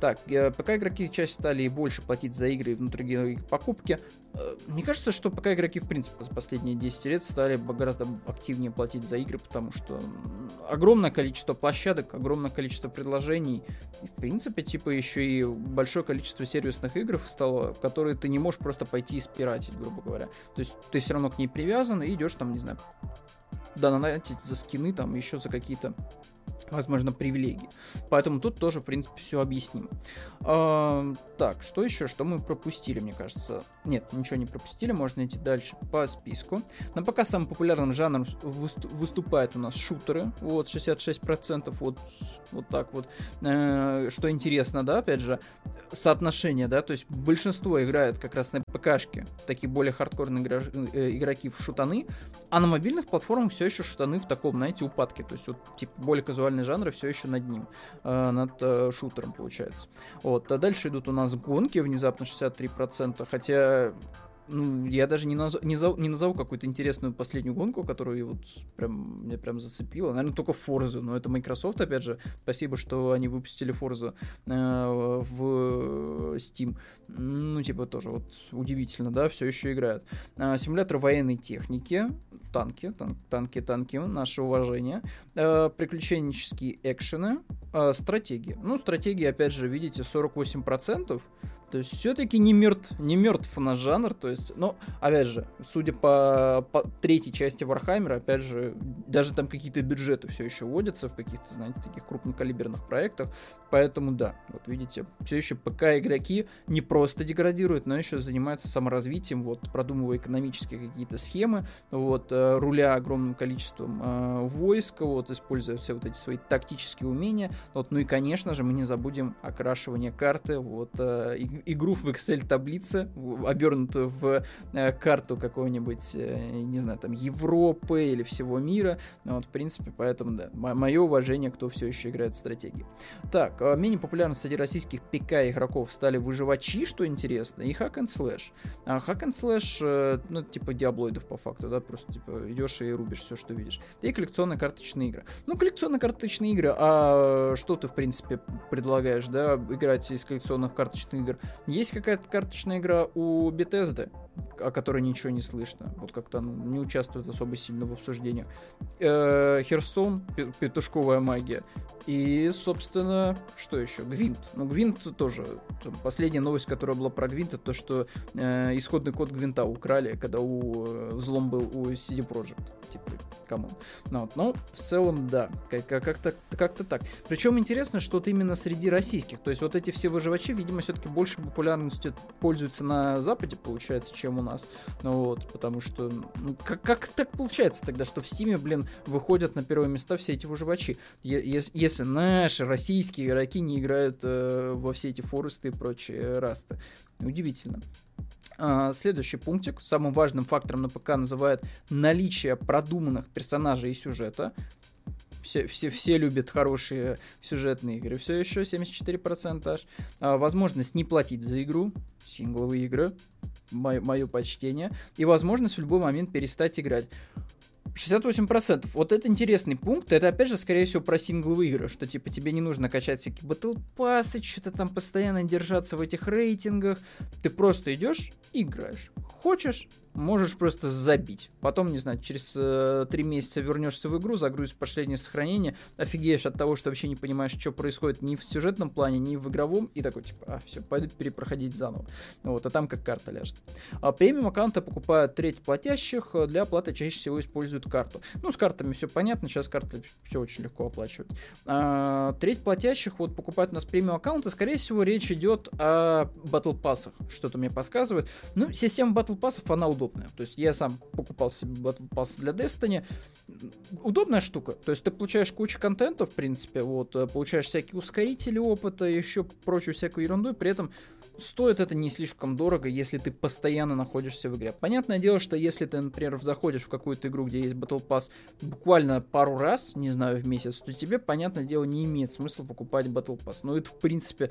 Speaker 1: Так, э, пока игроки чаще стали и больше платить за игры и внутригигровые покупки, э, мне кажется, что пока игроки, в принципе, за последние 10 лет стали гораздо активнее платить за игры, потому что огромное количество площадок, огромное количество предложений, и, в принципе, типа, еще и большое количество сервисных игр стало, которые ты не можешь просто пойти и спиратить, грубо говоря. То есть ты все равно к ней привязан и идешь там, не знаю, донатить за скины, там, еще за какие-то возможно, привилегии. Поэтому тут тоже, в принципе, все объяснимо. А, так, что еще? Что мы пропустили, мне кажется? Нет, ничего не пропустили, можно идти дальше по списку. На пока самым популярным жанром выступают у нас шутеры, вот, 66%, вот, вот так вот. Э, что интересно, да, опять же, соотношение, да, то есть большинство играет как раз на ПКшке, такие более хардкорные э, игроки в шутаны, а на мобильных платформах все еще шутаны в таком, знаете, упадке, то есть вот, типа, более казуальные жанры все еще над ним, э, над э, шутером получается. Вот, а дальше идут у нас гонки, внезапно 63%, хотя ну, я даже не, наз... не, зав... не назову какую-то интересную последнюю гонку, которую вот прям, меня прям зацепила. Наверное, только Forza, но это Microsoft, опять же. Спасибо, что они выпустили Forza э, в Steam. Ну, типа, тоже вот удивительно, да, все еще играют. Э, симулятор военной техники, танки, тан танки, танки, наше уважение. Э, приключенческие экшены, э, стратегии. Ну, стратегии, опять же, видите, 48%. То есть все-таки не мертв, не мертв наш жанр. То есть, ну, опять же, судя по, по третьей части Вархаммера, опять же, даже там какие-то бюджеты все еще вводятся в каких-то, знаете, таких крупнокалиберных проектах. Поэтому да, вот видите, все еще ПК игроки не просто деградируют, но еще занимаются саморазвитием, вот, продумывая экономические какие-то схемы, вот, э, руля огромным количеством э, войск, вот, используя все вот эти свои тактические умения. Вот, ну и, конечно же, мы не забудем окрашивание карты, вот, э, игру в Excel таблице, обернутую в э, карту какого-нибудь, э, не знаю, там, Европы или всего мира. Ну, вот, в принципе, поэтому, да, мое уважение, кто все еще играет в стратегии. Так, а, менее популярны среди российских ПК игроков стали выживачи, что интересно, и Hack and Slash. А Hack and Slash, э, ну, типа диаблоидов по факту, да, просто, типа, идешь и рубишь все, что видишь. И коллекционные карточные игры. Ну, коллекционные карточные игры, а что ты, в принципе, предлагаешь, да, играть из коллекционных карточных игр? Есть какая-то карточная игра у Bethesda, о которой ничего не слышно. Вот как-то не участвует особо сильно в обсуждениях. Hearthstone, петушковая магия. И, собственно, что еще? Гвинт. Ну, Гвинт тоже. Последняя новость, которая была про Гвинт, это то, что э, исходный код Гвинта украли, когда у э, взлом был у CD Projekt. Типа, come on. Ну, вот. ну, в целом, да. Как-то как так. Причем интересно, что вот именно среди российских. То есть вот эти все выживачи, видимо, все-таки больше популярностью пользуются на Западе, получается, чем у нас. Ну вот, потому что... Ну, как, как так получается тогда, что в Стиме, блин, выходят на первые места все эти выживачи? Если наши российские игроки не играют э, во все эти форесты и прочие расты. Удивительно. А, следующий пунктик. Самым важным фактором на ПК называют наличие продуманных персонажей и сюжета все, все, все любят хорошие сюжетные игры. Все еще 74% аж. А, возможность не платить за игру, сингловые игры, мое, мое почтение. И возможность в любой момент перестать играть. 68%. Вот это интересный пункт. Это, опять же, скорее всего, про сингловые игры, что, типа, тебе не нужно качать всякие батл пассы, что-то там постоянно держаться в этих рейтингах. Ты просто идешь играешь. Хочешь можешь просто забить. Потом, не знаю, через э, месяца вернешься в игру, загрузишь последнее сохранение, офигеешь от того, что вообще не понимаешь, что происходит ни в сюжетном плане, ни в игровом, и такой, типа, а, все, пойду перепроходить заново. Вот, а там как карта ляжет. А премиум аккаунты покупают треть платящих, э, для оплаты чаще всего используют карту. Ну, с картами все понятно, сейчас карты все очень легко оплачивают. А, треть платящих вот покупают у нас премиум аккаунты, скорее всего, речь идет о батл пассах, что-то мне подсказывает. Ну, система батл пассов, она удобная. То есть я сам покупал себе батл пасс для Destiny. Удобная штука. То есть ты получаешь кучу контента, в принципе, вот, э, получаешь всякие ускорители опыта, еще прочую всякую ерунду, и при этом стоит это не слишком дорого, если ты постоянно находишься в игре. Понятное дело, что если ты, например, заходишь в какую-то игру, где есть Battle Pass буквально пару раз, не знаю, в месяц, то тебе, понятное дело, не имеет смысла покупать Battle Pass. Но это, в принципе,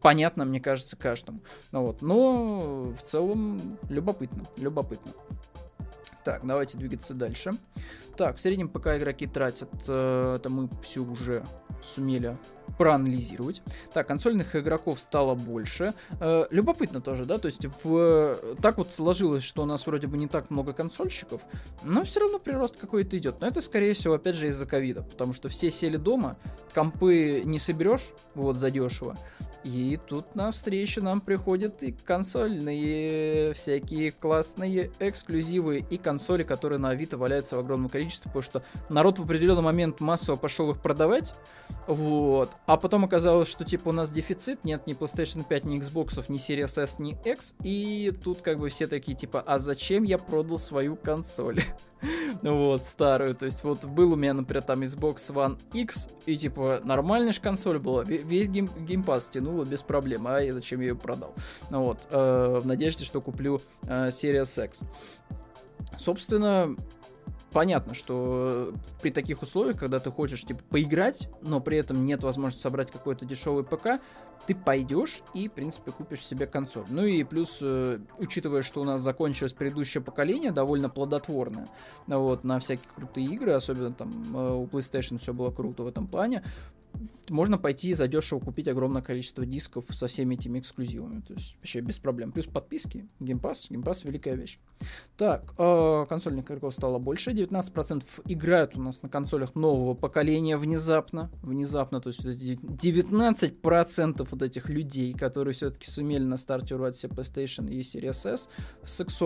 Speaker 1: понятно, мне кажется, каждому. Ну, вот. Но в целом любопытно, любопытно. Так, давайте двигаться дальше. Так, в среднем пока игроки тратят, э, это мы все уже сумели проанализировать. Так, консольных игроков стало больше. Э, любопытно тоже, да, то есть в... так вот сложилось, что у нас вроде бы не так много консольщиков, но все равно прирост какой-то идет. Но это, скорее всего, опять же из-за ковида, потому что все сели дома, компы не соберешь, вот, задешево, и тут навстречу нам приходят и консольные всякие классные эксклюзивы и консоли, которые на Авито валяются в огромном количестве, потому что народ в определенный момент массово пошел их продавать, вот, а потом оказалось, что типа у нас дефицит, нет ни PlayStation 5, ни Xbox, ни Series S, ни X, и тут как бы все такие типа, а зачем я продал свою консоль? Вот, старую. То есть вот был у меня, например, там Xbox One X, и типа нормальная же консоль была, весь Game, Game Pass тянула без проблем, а я зачем ее продал? Ну вот, э, в надежде, что куплю э, Series X. Собственно, понятно, что при таких условиях, когда ты хочешь типа поиграть, но при этом нет возможности собрать какой-то дешевый ПК, ты пойдешь и, в принципе, купишь себе консоль. Ну и плюс, э, учитывая, что у нас закончилось предыдущее поколение, довольно плодотворное, вот, на всякие крутые игры, особенно там э, у PlayStation все было круто в этом плане, можно пойти задешево купить огромное количество дисков со всеми этими эксклюзивами. То есть вообще без проблем. Плюс подписки, Game Pass. Game Pass великая вещь. Так, э, консольных игроков стало больше. 19% играют у нас на консолях нового поколения внезапно. Внезапно, то есть 19% вот этих людей, которые все-таки сумели на старте урвать себе PlayStation и Series S с X.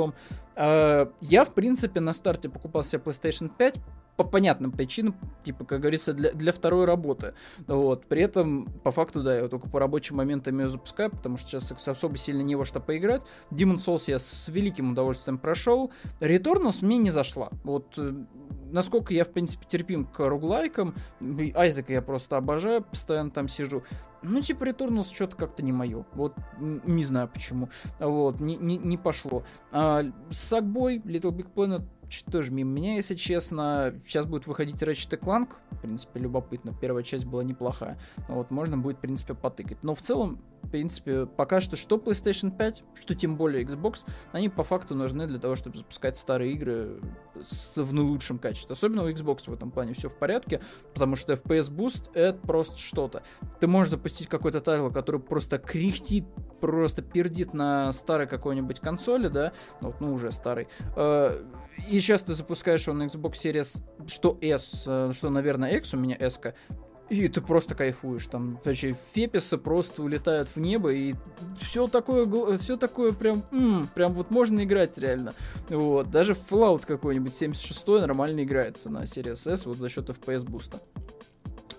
Speaker 1: Э, я, в принципе, на старте покупал себе PlayStation 5 по понятным причинам, типа, как говорится, для, для второй работы. Вот. При этом, по факту, да, я только по рабочим моментам ее запускаю, потому что сейчас особо сильно не во что поиграть. Demon Souls я с великим удовольствием прошел. Returnals мне не зашла. Вот э, насколько я, в принципе, терпим к руглайкам, Айзека я просто обожаю, постоянно там сижу. Ну, типа, Returnals что-то как-то не мое. Вот, не знаю почему. Вот, не, не, не пошло. А, Сакбой, Little Big Planet тоже мимо меня, если честно. Сейчас будет выходить Ratchet Clank. В принципе, любопытно. Первая часть была неплохая. Вот, можно будет, в принципе, потыкать. Но в целом, в принципе, пока что что PlayStation 5, что тем более Xbox, они по факту нужны для того, чтобы запускать старые игры с, в наилучшем качестве. Особенно у Xbox в этом плане все в порядке, потому что FPS Boost это просто что-то. Ты можешь запустить какой-то title, который просто кряхтит, просто пердит на старой какой-нибудь консоли, да, вот, ну уже старый, э, и сейчас ты запускаешь его на Xbox Series, что S, э, что, наверное, X, у меня S, и ты просто кайфуешь. Там, вообще, FPS ы просто улетают в небо, и все такое, все такое прям, м-м, прям вот можно играть реально. Вот. Даже Fallout какой-нибудь 76 нормально играется на Series S вот за счет FPS boost а.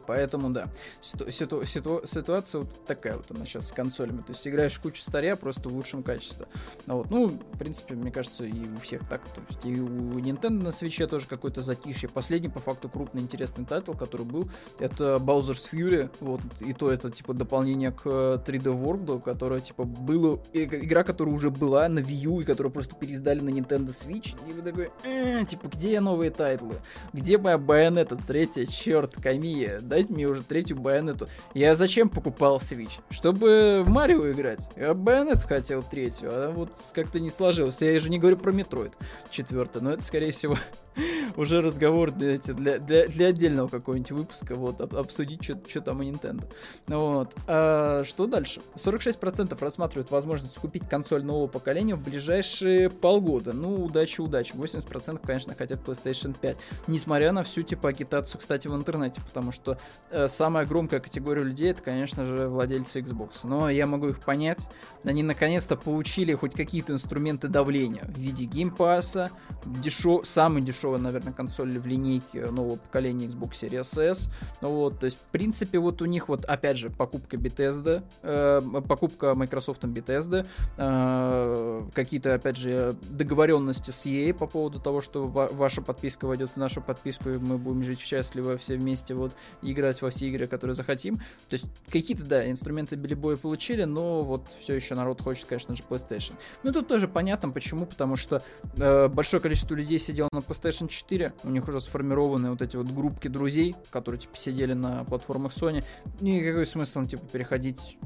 Speaker 1: Поэтому, да, ситу- ситу- ситу- ситуация вот такая вот она сейчас с консолями. То есть играешь кучу старья просто в лучшем качестве. Ну, вот. ну, в принципе, мне кажется, и у всех так. То есть и у Nintendo на Switch е тоже какое-то затишье. Последний, по факту, крупный интересный title, который был, это Bowser's Fury. Вот, и то это, типа, дополнение к 3D World, которое, типа, было... Игра, которая уже была на Wii U, и которую просто переиздали на Nintendo Switch. И вы такой, э, типа, где новые title ы? Где моя Bayonetta третья? Черт, Камия, да дайте мне уже третью байонету. Я зачем покупал Switch? Чтобы в Марио играть. Я байонет хотел третью, а вот как-то не сложилось. Я же не говорю про Metroid четвертый, но это, скорее всего, (laughs) (laughs) уже разговор для, для, для, для отдельного какого-нибудь выпуска, вот, об, обсудить, что там у Nintendo. Вот. А, что дальше? 46% рассматривают возможность купить консоль нового поколения в ближайшие полгода. Ну, удачи, удачи. 80% конечно, хотят PlayStation 5. Несмотря на всю, типа, агитацию, кстати, в интернете, потому что э, самая громкая категория людей, это, конечно же, владельцы Xbox. Но я могу их понять. Они, наконец-то, получили хоть какие-то инструменты давления в виде Game Pass а, дешев... самый дешевый, наверное, консоль в линейке нового поколения Xbox Series S. Ну вот, то есть, в принципе, вот у них вот, опять же, покупка Bethesda, э, покупка Microsoft Bethesda, э, какие-то, опять же, договоренности с EA по поводу того, что ва- ваша подписка войдет в нашу подписку, и мы будем жить счастливо все вместе, вот, играть во все игры, которые захотим. То есть, какие-то, да, инструменты билибоя получили, но вот все еще народ хочет, конечно же, PlayStation. Ну, тут тоже понятно, почему, потому что э, большое количество людей сидело на PlayStation 4, у них уже сформированы вот эти вот группки друзей, которые, типа, сидели на платформах Sony, никакой смысл, типа, переходить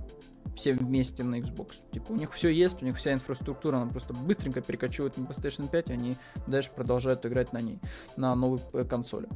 Speaker 1: все вместе на Xbox. Типа, у них все есть, у них вся инфраструктура, она просто быстренько перекочует на PlayStation 5, и они дальше продолжают играть на ней, на новой э, консоли.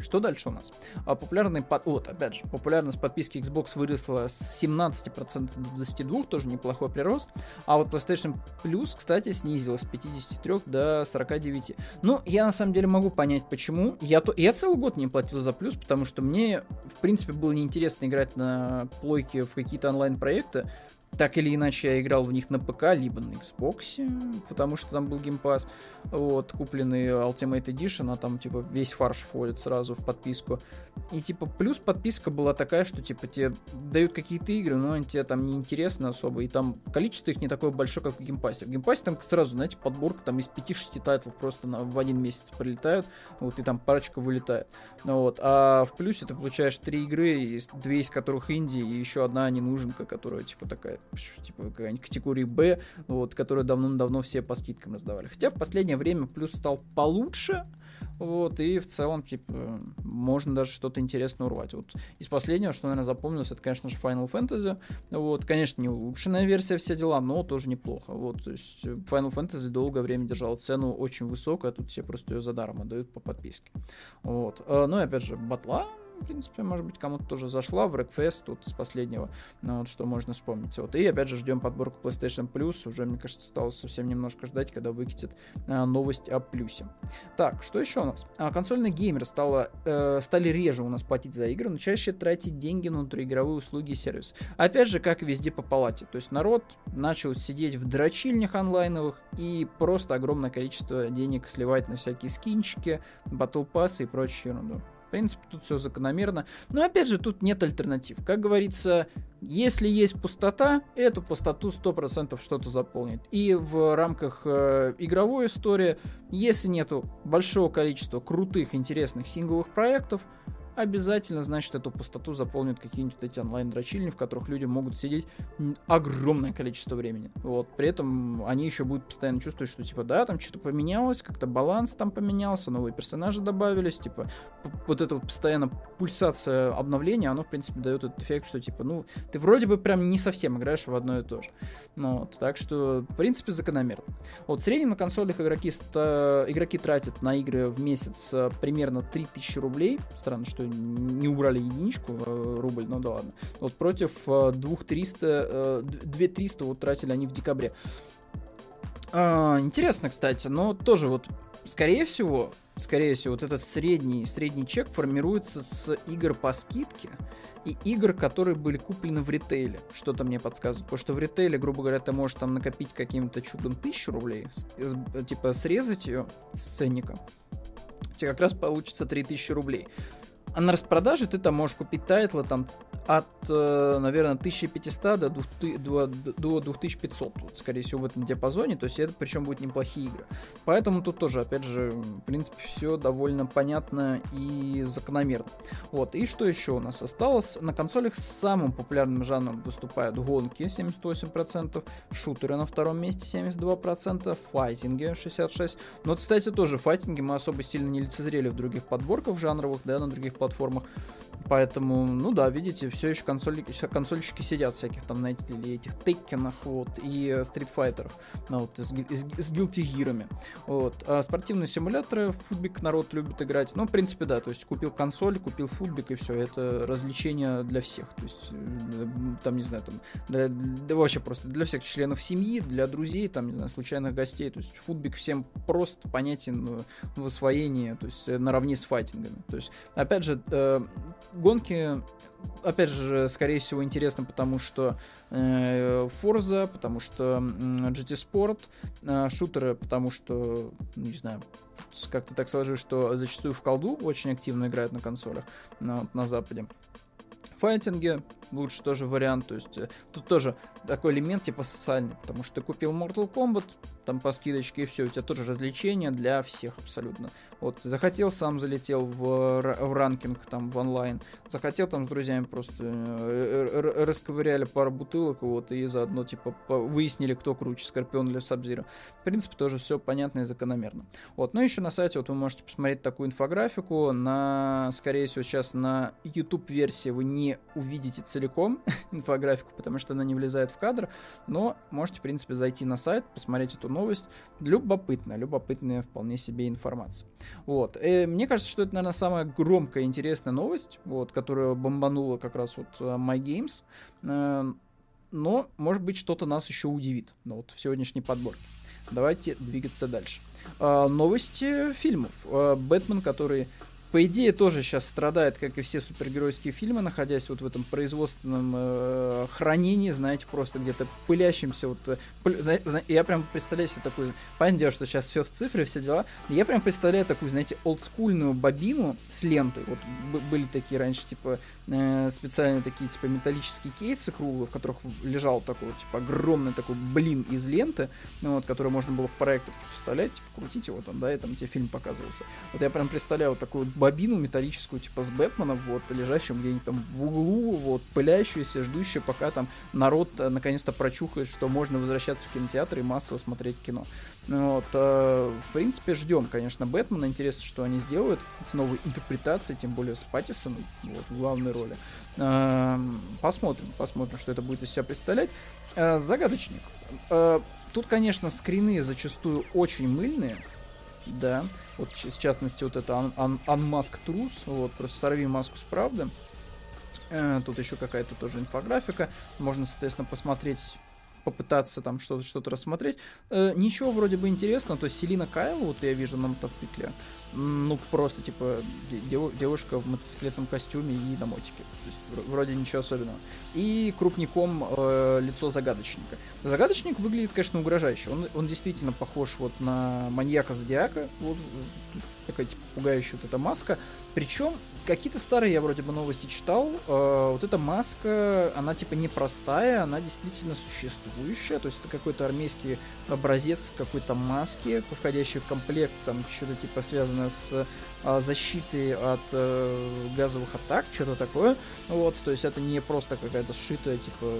Speaker 1: Что дальше у нас? А, популярный под... Вот, опять же, популярность подписки Xbox выросла с 17% до 22%, тоже неплохой прирост. А вот PlayStation Plus, кстати, снизилась с 53 до 49. Ну, я на самом деле могу понять, почему. Я, то... я целый год не платил за плюс, потому что мне, в принципе, было неинтересно играть на плойке в какие-то онлайн-проекты. Так или иначе, я играл в них на ПК, либо на Xbox, потому что там был геймпас, вот, купленный Ultimate Edition, а там, типа, весь фарш входит сразу в подписку. И, типа, плюс подписка была такая, что, типа, тебе дают какие-то игры, но они тебе там не интересны особо, и там количество их не такое большое, как в геймпасе. В геймпасе там сразу, знаете, подборка там из 5-6 title ов просто на, в один месяц прилетают, вот, и там парочка вылетает. Ну, вот, а в плюсе ты получаешь три игры, две из которых инди, и еще одна ненуженка, которая, типа, такая типа какая-нибудь категории Б, вот, которую давно-давно все по скидкам раздавали. Хотя в последнее время плюс стал получше, вот, и в целом, типа, можно даже что-то интересное урвать. Вот из последнего, что, наверное, запомнилось, это, конечно же, Final Fantasy. Вот, конечно, не улучшенная версия, все дела, но тоже неплохо. Вот, то есть Final Fantasy долгое время держал цену очень высокую, а тут все просто ее за даром отдают по подписке. Вот. А, ну и опять же, батла в принципе, может быть, кому-то тоже зашла в Wreckfest тут с последнего, ну, вот что можно вспомнить. Вот. И опять же ждем подборку PlayStation Plus, уже, мне кажется, осталось совсем немножко ждать, когда выкатит а, новость о плюсе. Так, что еще у нас? А, консольные геймеры стало, э, стали реже у нас платить за игры, но чаще тратить деньги на внутриигровые услуги и сервис. Опять же, как везде по палате, то есть народ начал сидеть в дрочильнях онлайновых и просто огромное количество денег сливать на всякие скинчики, батл пассы и прочую ерунду. В принципе, тут все закономерно. Но опять же, тут нет альтернатив. Как говорится, если есть пустота, эту пустоту 100% что-то заполнит. И в рамках э, игровой истории, если нету большого количества крутых, интересных сингловых проектов, обязательно, значит, эту пустоту заполнят какие-нибудь эти онлайн-дрочильни, в которых люди могут сидеть огромное количество времени. Вот, при этом они еще будут постоянно чувствовать, что, типа, да, там что-то поменялось, как-то баланс там поменялся, новые персонажи добавились, типа, вот эта вот постоянно пульсация обновления, оно, в принципе, дает этот эффект, что, типа, ну, ты вроде бы прям не совсем играешь в одно и то же. Ну, вот, так что, в принципе, закономерно. Вот, в среднем на консолях игроки, ста... игроки тратят на игры в месяц э, примерно 3000 рублей. Странно, что не убрали единичку э, рубль, но да ладно. Вот против 2300, 2300 вот тратили они в декабре. А, интересно, кстати, но тоже вот, скорее всего, скорее всего, вот этот средний, средний чек формируется с игр по скидке и игр, которые были куплены в ритейле. Что-то мне подсказывает. Потому что в ритейле, грубо говоря, ты можешь там накопить каким-то чудом тысячу рублей, типа срезать ее с ценника. Тебе как раз получится 3000 рублей. А на распродаже ты там можешь купить тайтлы там от, э, наверное, 1500 до, 2000, до 2500, вот, скорее всего, в этом диапазоне, то есть это причем будут неплохие игры. Поэтому тут тоже, опять же, в принципе, все довольно понятно и закономерно. Вот, и что еще у нас осталось? На консолях самым популярным жанром выступают гонки 78%, шутеры на втором месте 72%, файтинги 66%. Но, кстати, тоже файтинги мы особо сильно не лицезрели в других подборках жанровых, да, на других платформах. Поэтому, ну да, видите, все еще консоли, консольщики сидят всяких там, знаете ли, этих Теккенах, вот, и стритфайтеров, ну, вот, с, с, с. Вот. А спортивные симуляторы, футбик народ любит играть. Ну, в принципе, да, то есть купил консоль, купил футбик, и все, это развлечение для всех. То есть, э, там, не знаю, там, для, для, вообще просто для всех членов семьи, для друзей, там, не знаю, случайных гостей. То есть, футбик всем просто понятен в освоении, то есть, э, наравне с файтингами. То есть, опять же, э, гонки, опять же, скорее всего, интересно, потому что э, Forza, потому что э, GT Sport, э, шутеры, потому что, не знаю, как-то так сложилось, что зачастую в колду очень активно играют на консолях на, на Западе. Файтинге лучше тоже вариант, то есть э, тут тоже такой элемент типа социальный, потому что ты купил Mortal Kombat, там по скидочке и все, у тебя тоже развлечение для всех абсолютно. Вот, захотел, сам залетел в, в ранкинг, там, в онлайн. Захотел там с друзьями просто э, расковыряли пару бутылок, вот, и заодно, типа, выяснили, кто круче, Скорпион или Сабзира. В принципе, тоже все понятно и закономерно. Вот, ну еще на сайте вот вы можете посмотреть такую инфографику. На, скорее всего, сейчас на YouTube-версии вы не увидите целиком (laughs) инфографику, потому что она не влезает в кадр, но можете, в принципе, зайти на сайт, посмотреть эту новость. Любопытная, любопытная вполне себе информация. Вот. И э, мне кажется, что это, наверное, самая громкая интересная новость, вот, которая бомбанула как раз вот э, My Games. Э, но, может быть, что-то нас еще удивит ну, вот, в сегодняшней подборке. Давайте двигаться дальше. Новости фильмов. Бэтмен, который по идее, тоже сейчас страдает, как и все супергеройские фильмы, находясь вот в этом производственном э, хранении, знаете, просто где-то пылящимся. Вот, э, пыль, я прям представляю себе такую... Понятное дело, что сейчас все в цифре, все дела. Я прям представляю такую, знаете, олдскульную бобину с лентой. Вот были такие раньше, типа, э, специальные такие, типа, металлические кейсы круглые, в которых лежал такой, типа, огромный такой блин из ленты, ну, вот, который можно было в проектор вставлять, типа, крутить его там, да, и там тебе фильм показывался. Вот я прям представляю вот такую бобину металлическую, типа с Бэтменом, вот, лежащим где-нибудь там в углу, вот, пылящуюся, ждущую, пока там народ э, наконец-то прочухает, что можно возвращаться в кинотеатр и массово смотреть кино. Вот, э, в принципе, ждем, конечно, Бэтмена. Интересно, что они сделают с новой интерпретацией, тем более с Паттисоном, вот, в главной роли. Э, посмотрим, посмотрим, что это будет из себя представлять. Э, загадочник. Э, тут, конечно, скрины зачастую очень мыльные, да, вот в частности вот это un, un, Unmask Truth, вот, просто сорви маску с правды. Э, тут еще какая-то тоже инфографика, можно, соответственно, посмотреть попытаться там что-то что рассмотреть. Э, ничего вроде бы интересного. То есть Селина Кайл, вот я вижу на мотоцикле, ну просто типа дев, девушка в мотоциклетном костюме и на мотике. То есть вроде ничего особенного. И крупником э, лицо загадочника. Загадочник выглядит, конечно, угрожающе. Он, он действительно похож вот на маньяка Зодиака. Вот, такая типа пугающая вот эта маска. Причем какие-то старые я вроде бы новости читал. Э, вот эта маска, она типа непростая, она действительно существующая. То есть это какой-то армейский образец какой-то маски, входящий в комплект, там что-то типа связанное с э, защитой от э, газовых атак, что-то такое. Вот, то есть это не просто какая-то сшитая, типа,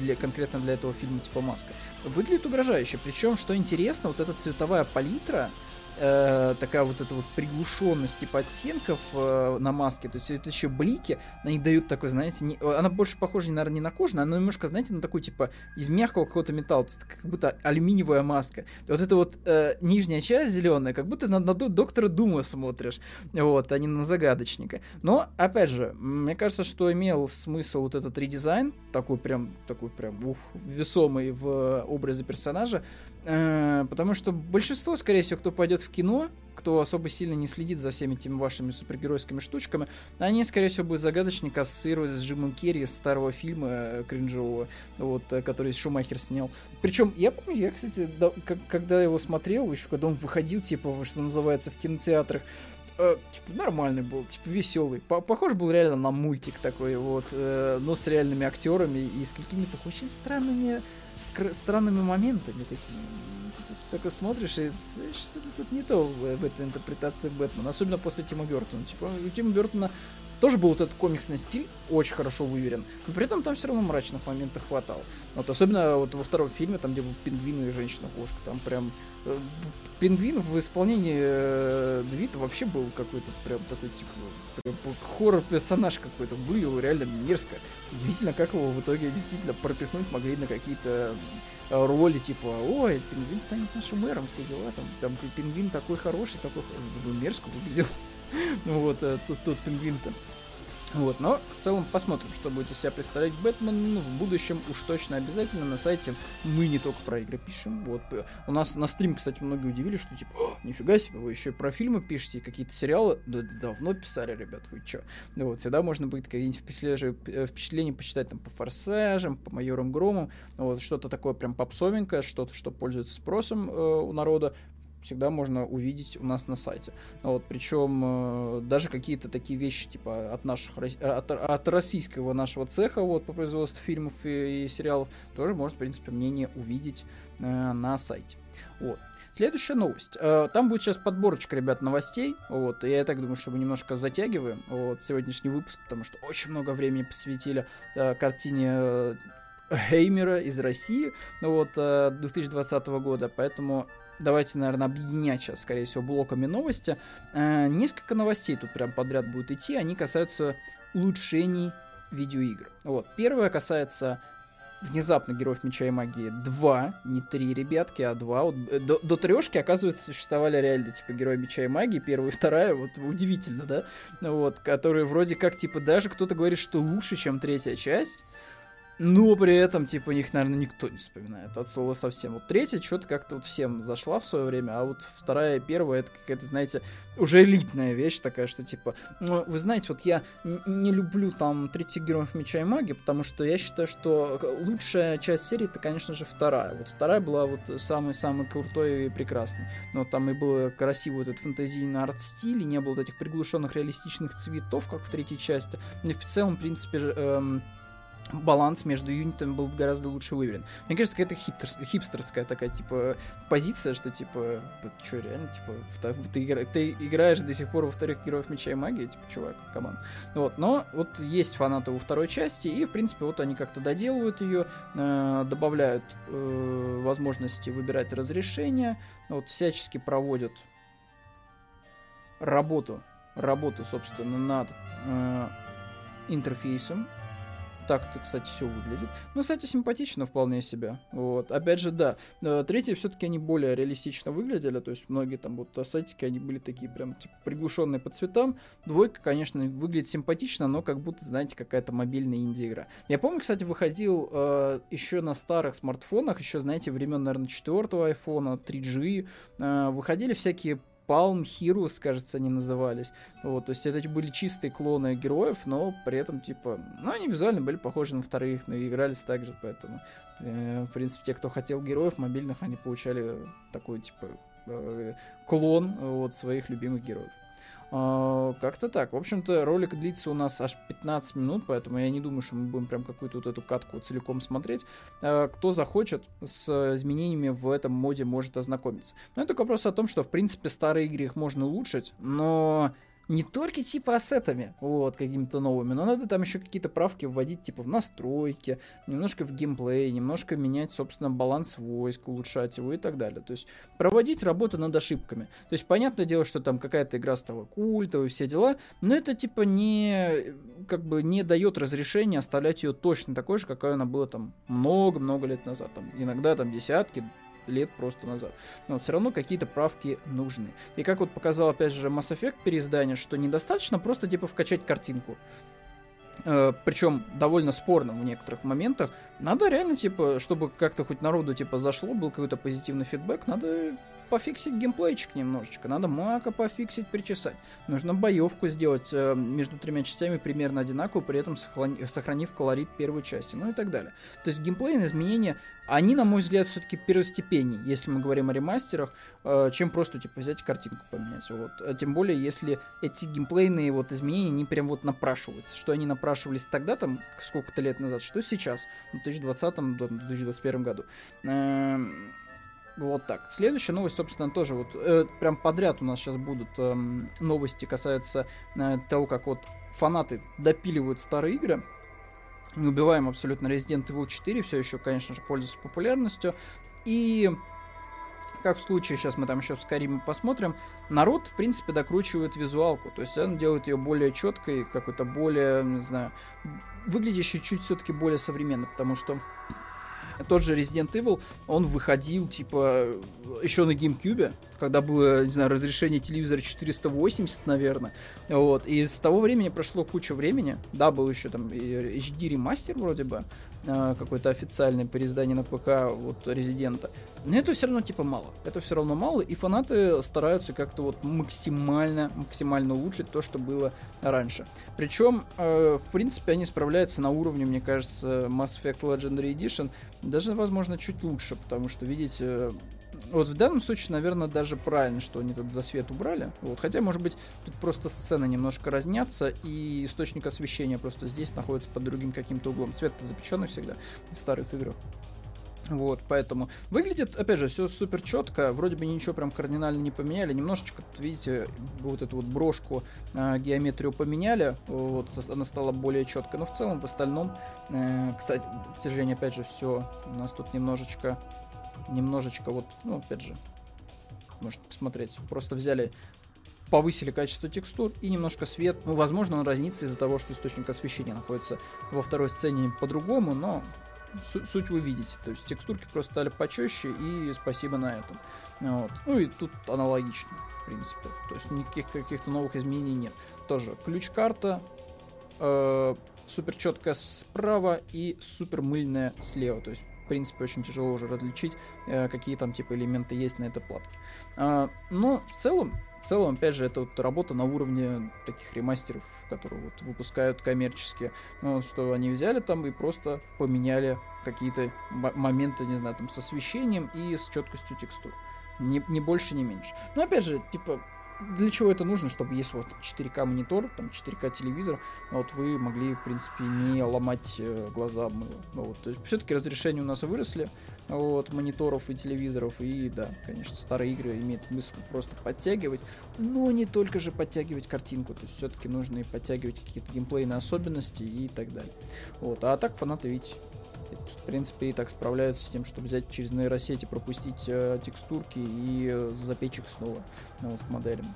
Speaker 1: для, конкретно для этого фильма, типа маска. Выглядит угрожающе. Причем, что интересно, вот эта цветовая палитра, э, такая вот эта вот приглушенность типа оттенков э, на маске, то есть это еще блики, они дают такой, знаете, не, она больше похожа, наверное, не на кожу, она немножко, знаете, на такой типа из мягкого какого-то металла, как будто алюминиевая маска. Вот эта вот э, нижняя часть зеленая, как будто на, на доктора Дума смотришь, вот, а не на загадочника. Но, опять же, мне кажется, что имел смысл вот этот редизайн, такой прям, такой прям, ух, весомый в образе персонажа, Э, потому что большинство, скорее всего, кто пойдет в кино, кто особо сильно не следит за всеми этими вашими супергеройскими штучками, они, скорее всего, будут загадочник ассоциировать с Джимом Керри из старого фильма э, кринжового, вот, э, который Шумахер снял. Причем, я помню, я, кстати, да, как, когда его смотрел, еще когда он выходил, типа, что называется, в кинотеатрах, э, типа, нормальный был, типа, веселый. Похож был реально на мультик такой, вот, э, но с реальными актерами и с какими-то очень странными странными моментами такими. Ты такой смотришь, и что-то тут не то в, этой интерпретации Бэтмена. Особенно после Тима Бертона. Типа, у Тима Бертона тоже был вот этот комиксный стиль, очень хорошо выверен, но при этом там все равно мрачных моментов хватало. Вот особенно вот во втором фильме, там, где был пингвин и женщина-кошка, там прям пингвин в исполнении э, Двита вообще был какой-то прям такой, типа, прям хоррор-персонаж какой-то, выглядел реально мерзко. Удивительно, как его в итоге действительно пропихнуть могли на какие-то э, роли, типа, ой, пингвин станет нашим мэром, все дела, там, там пингвин такой хороший, такой, мерзко выглядел. (laughs) Ну вот, э, тут, тут пингвин-то. Вот, но в целом посмотрим, что будет из себя представлять Бэтмен в будущем. Уж точно обязательно на сайте мы не только про игры пишем. Вот у нас на стрим, кстати, многие удивились, что типа, нифига себе, вы еще и про фильмы пишете, какие-то сериалы. Да, давно писали, ребят, вы чё? Да вот, всегда можно будет какие-нибудь впечатления, э, впечатления почитать там по Форсажам, по Майорам Громам. Вот, что-то такое прям попсовенькое, что-то, что пользуется спросом э, у народа всегда можно увидеть у нас на сайте. Вот, причем э, даже какие-то такие вещи, типа от наших от, от российского нашего цеха вот, по производству фильмов и, и сериалов, тоже можно, в принципе, мнение увидеть э, на сайте. Вот. Следующая новость. Э, там будет сейчас подборочка, ребят, новостей. Вот. Я так думаю, что мы немножко затягиваем вот, сегодняшний выпуск, потому что очень много времени посвятили э, картине э, Хеймера из России вот, 2020 года, поэтому давайте, наверное, объединять сейчас, скорее всего, блоками новости. Э, несколько новостей тут прям подряд будут идти, они касаются улучшений видеоигр. Вот, первое касается внезапно Героев Меча и Магии 2, не 3, ребятки, а 2. Вот, э, до, до трешки, оказывается, существовали реально, типа, Герои Меча и Магии, первая и вторая, вот, удивительно, да? Вот, которые вроде как, типа, даже кто-то говорит, что лучше, чем третья часть, но при этом, типа, них, наверное, никто не вспоминает от слова совсем. Вот третья что-то как-то вот всем зашла в свое время, а вот вторая первая, это какая-то, знаете, уже элитная вещь такая, что, типа, ну, вы знаете, вот я не люблю там третьих героев Меча и Маги, потому что я считаю, что лучшая часть серии, это, конечно же, вторая. Вот вторая была вот самый-самый крутой и прекрасный. Но там и было красиво вот этот фэнтезийный арт-стиль, и не было вот этих приглушенных реалистичных цветов, как в третьей части. И в целом, в принципе, эм, баланс между юнитами был гораздо лучше выверен. Мне кажется, какая-то хипстер, хипстерская такая, типа, позиция, что, типа, что, реально, типа, ты, ты, играешь до сих пор во вторых Героев Меча и Магии, типа, чувак, команд. Вот, но вот есть фанаты у второй части, и, в принципе, вот они как-то доделывают ее, э, добавляют э, возможности выбирать разрешения, вот, всячески проводят работу, работу, собственно, над э, интерфейсом, так это, кстати, все выглядит. Ну, кстати, симпатично вполне себе. Вот. Опять же, да. Э, третьи все-таки они более реалистично выглядели. То есть многие там вот ассетики, они были такие прям типа, приглушенные по цветам. Двойка, конечно, выглядит симпатично, но как будто, знаете, какая-то мобильная инди-игра. Я помню, кстати, выходил э, еще на старых смартфонах, еще, знаете, времен, наверное, четвертого айфона, 3G. Э, выходили всякие Palm Heroes, кажется, они назывались. Вот, то есть это были чистые клоны героев, но при этом, типа, ну, они визуально были похожи на вторых, но и игрались так же, поэтому, э, в принципе, те, кто хотел героев мобильных, они получали такой, типа, э, клон от своих любимых героев. А, как-то так. В общем-то, ролик длится у нас аж 15 минут, поэтому я не думаю, что мы будем прям какую-то вот эту катку целиком смотреть. А, кто захочет с изменениями в этом моде может ознакомиться. Но это только вопрос о том, что, в принципе, старые игры их можно улучшить, но не только типа ассетами, вот, какими-то новыми, но надо там еще какие-то правки вводить, типа в настройки, немножко в геймплей, немножко менять, собственно, баланс войск, улучшать его и так далее. То есть проводить работу над ошибками. То есть понятное дело, что там какая-то игра стала культовой, все дела, но это типа не, как бы не дает разрешения оставлять ее точно такой же, какой она была там много-много лет назад. Там, иногда там десятки, лет просто назад. Но все равно какие-то правки нужны. И как вот показал опять же Mass Effect переиздание, что недостаточно просто типа вкачать картинку. Э, причем довольно спорно в некоторых моментах. Надо реально, типа, чтобы как-то хоть народу, типа, зашло, был какой-то позитивный фидбэк, надо пофиксить геймплейчик немножечко, надо мака пофиксить, причесать. Нужно боевку сделать э, между тремя частями примерно одинаковую, при этом сохрани, сохранив колорит первой части, ну и так далее. То есть геймплейные изменения, они, на мой взгляд, все-таки первостепеннее, если мы говорим о ремастерах, э, чем просто, типа, взять картинку поменять. Вот. А тем более, если эти геймплейные вот изменения, не прям вот напрашиваются, что они напрашивались тогда, там, сколько-то лет назад, что сейчас, в 2020-2021 году. Э, Вот так. Следующая новость, собственно, тоже вот э, прям подряд у нас сейчас будут э, новости касаются э, того, как вот фанаты допиливают старые игры. Не убиваем абсолютно Resident Evil 4, все еще, конечно же, пользуется популярностью. И как в случае, сейчас мы там еще с Каримом посмотрим, народ, в принципе, докручивает визуалку. То есть он делает ее более четкой, какой-то более, не знаю, выглядящей чуть все-таки более современно, потому что тот же Resident Evil, он выходил, типа, еще на GameCube, когда было, не знаю, разрешение телевизора 480, наверное. Вот. И с того времени прошло куча времени. Да, был еще там HD ремастер вроде бы, а, какое-то официальное переиздание на ПК вот Резидента. Но это все равно типа мало. Это все равно мало, и фанаты стараются как-то вот максимально, максимально улучшить то, что было раньше. Причем, э, в принципе, они справляются на уровне, мне кажется, Mass Effect Legendary Edition, даже, возможно, чуть лучше, потому что, видите, вот в данном случае, наверное, даже правильно, что они тут за свет убрали. Вот. Хотя, может быть, тут просто сцены немножко разнятся, и источник освещения просто здесь находится под другим каким-то углом. Свет-то запеченный всегда в старых играх. Вот, поэтому выглядит, опять же, все супер четко. Вроде бы ничего прям кардинально не поменяли. Немножечко, видите, вот эту вот брошку, э, геометрию поменяли. Вот, она стала более четкой. Но в целом, в остальном, э, кстати, к сожалению, опять же, все у нас тут немножечко немножечко вот, ну, опять же, можете посмотреть. Просто взяли, повысили качество текстур и немножко свет. Ну, возможно, он разнится из-за того, что источник освещения находится во второй сцене по-другому, но су- суть вы видите. То есть текстурки просто стали почище, и спасибо на этом. Вот. Ну и тут аналогично, в принципе. То есть никаких каких-то новых изменений нет. Тоже ключ-карта, э- супер четкая справа и супер мыльная слева. То есть в принципе, очень тяжело уже различить, э, какие там типа элементы есть на этой платке. А, но в целом, в целом, опять же, это вот работа на уровне таких ремастеров, которые вот выпускают коммерчески. Ну, что они взяли там и просто поменяли какие-то моменты, не знаю, там с освещением и с четкостью текстур. Не, не больше, не меньше. Но опять же, типа, для чего это нужно, чтобы если у вас там 4К монитор, там 4К телевизор, вот вы могли, в принципе, не ломать э, глаза мыло. Ну, вот, то есть все-таки разрешения у нас выросли вот, мониторов и телевизоров, и да, конечно, старые игры имеет смысл просто подтягивать, но не только же подтягивать картинку, то есть все-таки нужно и подтягивать какие-то геймплейные особенности и так далее. Вот, а так фанаты ведь в принципе, и так справляются с тем, чтобы взять через нейросети, пропустить э, текстурки и э, запечь их снова ну, вот, в моделям.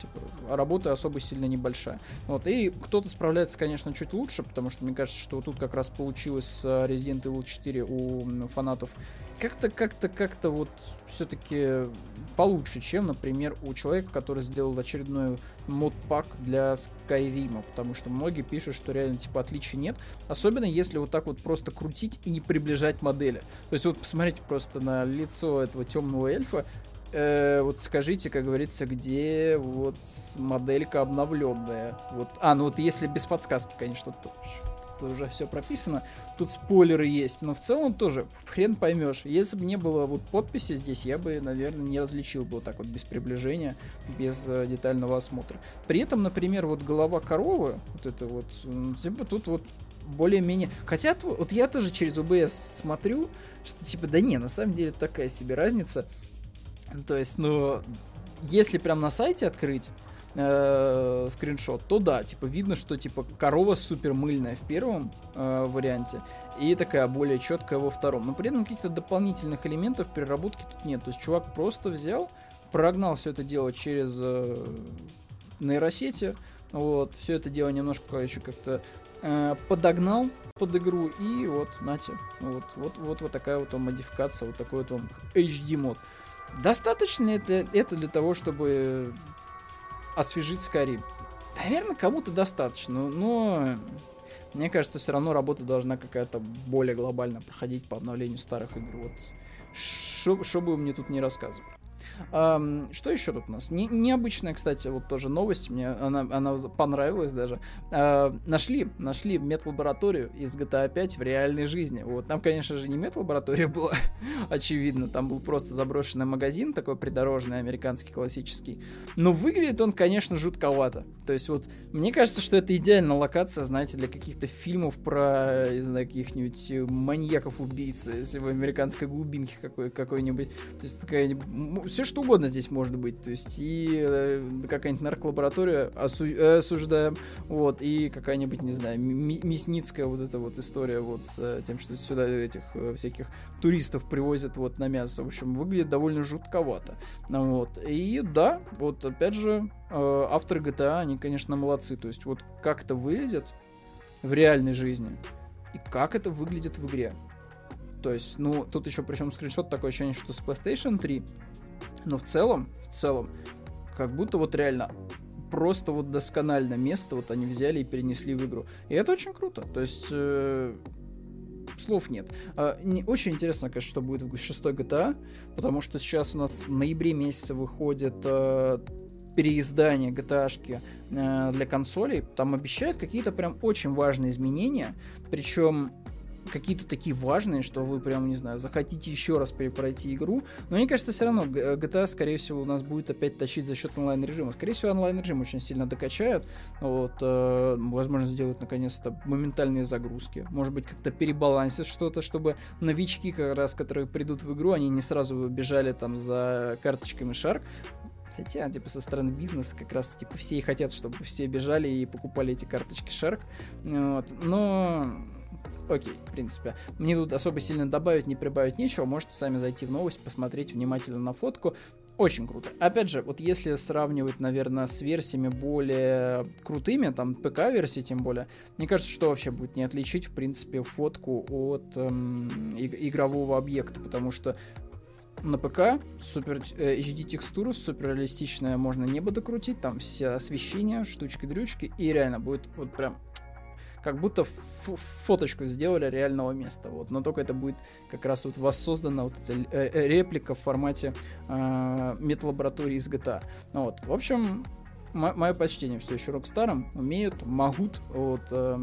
Speaker 1: Типа, а работа особо сильно небольшая. Вот, и кто-то справляется, конечно, чуть лучше, потому что мне кажется, что тут как раз получилось с э, Resident Evil 4 у фанатов как-то, как-то, как-то вот все-таки получше, чем, например, у человека, который сделал очередной модпак для Скайрима, потому что многие пишут, что реально типа отличий нет, особенно если вот так вот просто крутить и не приближать модели. То есть вот посмотрите просто на лицо этого темного эльфа, э, вот скажите, как говорится, где вот моделька обновленная. Вот, а, ну вот если без подсказки, конечно, то тут уже все прописано. Тут спойлеры есть, но в целом тоже хрен поймешь. Если бы не было вот подписи здесь, я бы, наверное, не различил бы вот так вот без приближения, без э, детального осмотра. При этом, например, вот голова коровы, вот это вот, типа тут вот более-менее... Хотя вот я тоже через OBS смотрю, что типа, да не, на самом деле такая себе разница. (laughs) То есть, ну, если прям на сайте открыть, э, скриншот, то да, типа видно, что типа корова супер мыльная в первом э, варианте и такая более четкая во втором. Но при этом каких-то дополнительных элементов переработки тут нет. То есть чувак просто взял, прогнал все это дело через э, нейросети, вот, все это дело немножко еще как-то э, подогнал под игру и вот, нате, вот, вот, вот, вот такая вот модификация, вот такой вот HD мод. Достаточно это, это для того, чтобы освежить Skyrim. Наверное, кому-то достаточно, но мне кажется, все равно работа должна какая-то более глобально проходить по обновлению старых игр. Вот что бы вы мне тут не рассказывали. А, что еще тут у нас? Не, необычная, кстати, вот тоже новость. Мне она, она понравилась даже. А, нашли, нашли медлабораторию из GTA 5 в реальной жизни. Вот там, конечно же, не медлаборатория (laughs) была, очевидно. Там был просто заброшенный магазин, такой придорожный, американский, классический. Но выглядит он, конечно, жутковато. То есть вот, мне кажется, что это идеальная локация, знаете, для каких-то фильмов про, не знаю, каких-нибудь маньяков-убийц, если в американской глубинке какой- какой-нибудь. То есть такая все что угодно здесь может быть. То есть и э, какая-нибудь нарколаборатория осу- э, осуждаем, вот, и какая-нибудь, не знаю, мясницкая вот эта вот история вот с э, тем, что сюда этих всяких туристов привозят вот на мясо. В общем, выглядит довольно жутковато. Вот. И да, вот опять же, авторы GTA, они, конечно, молодцы. То есть вот как это выглядит в реальной жизни и как это выглядит в игре. То есть, ну, тут еще причем скриншот такое ощущение, что с PlayStation 3 но в целом, в целом, как будто вот реально просто вот досконально место вот они взяли и перенесли в игру. И это очень круто. То есть э, слов нет. А, не, очень интересно, конечно, что будет в 6 GTA, потому что сейчас у нас в ноябре месяце выходит э, переиздание GTA э, для консолей. Там обещают какие-то прям очень важные изменения. Причем какие-то такие важные, что вы прям, не знаю, захотите еще раз перепройти игру. Но мне кажется, все равно GTA, скорее всего, у нас будет опять тащить за счет онлайн-режима. Скорее всего, онлайн-режим очень сильно докачают. Вот, э, возможно, сделают наконец-то моментальные загрузки. Может быть, как-то перебалансят что-то, чтобы новички, как раз, которые придут в игру, они не сразу бежали там за карточками Shark, Хотя, типа, со стороны бизнеса как раз, типа, все и хотят, чтобы все бежали и покупали эти карточки Shark. Вот. Но окей, в принципе. Мне тут особо сильно добавить, не прибавить нечего. Можете сами зайти в новость, посмотреть внимательно на фотку. Очень круто. Опять же, вот если сравнивать, наверное, с версиями более крутыми, там ПК-версии тем более, мне кажется, что вообще будет не отличить, в принципе, фотку от эм, игрового объекта, потому что на ПК супер э, HD текстура, супер реалистичная, можно небо докрутить, там все освещения, штучки-дрючки, и реально будет вот прям как будто фоточку сделали реального места, вот, но только это будет как раз вот воссоздана вот эта э, э реплика в формате э, мет-лаборатории из GTA. Ну, вот, в общем, мое почтение все еще Рокстары умеют, могут, вот, э,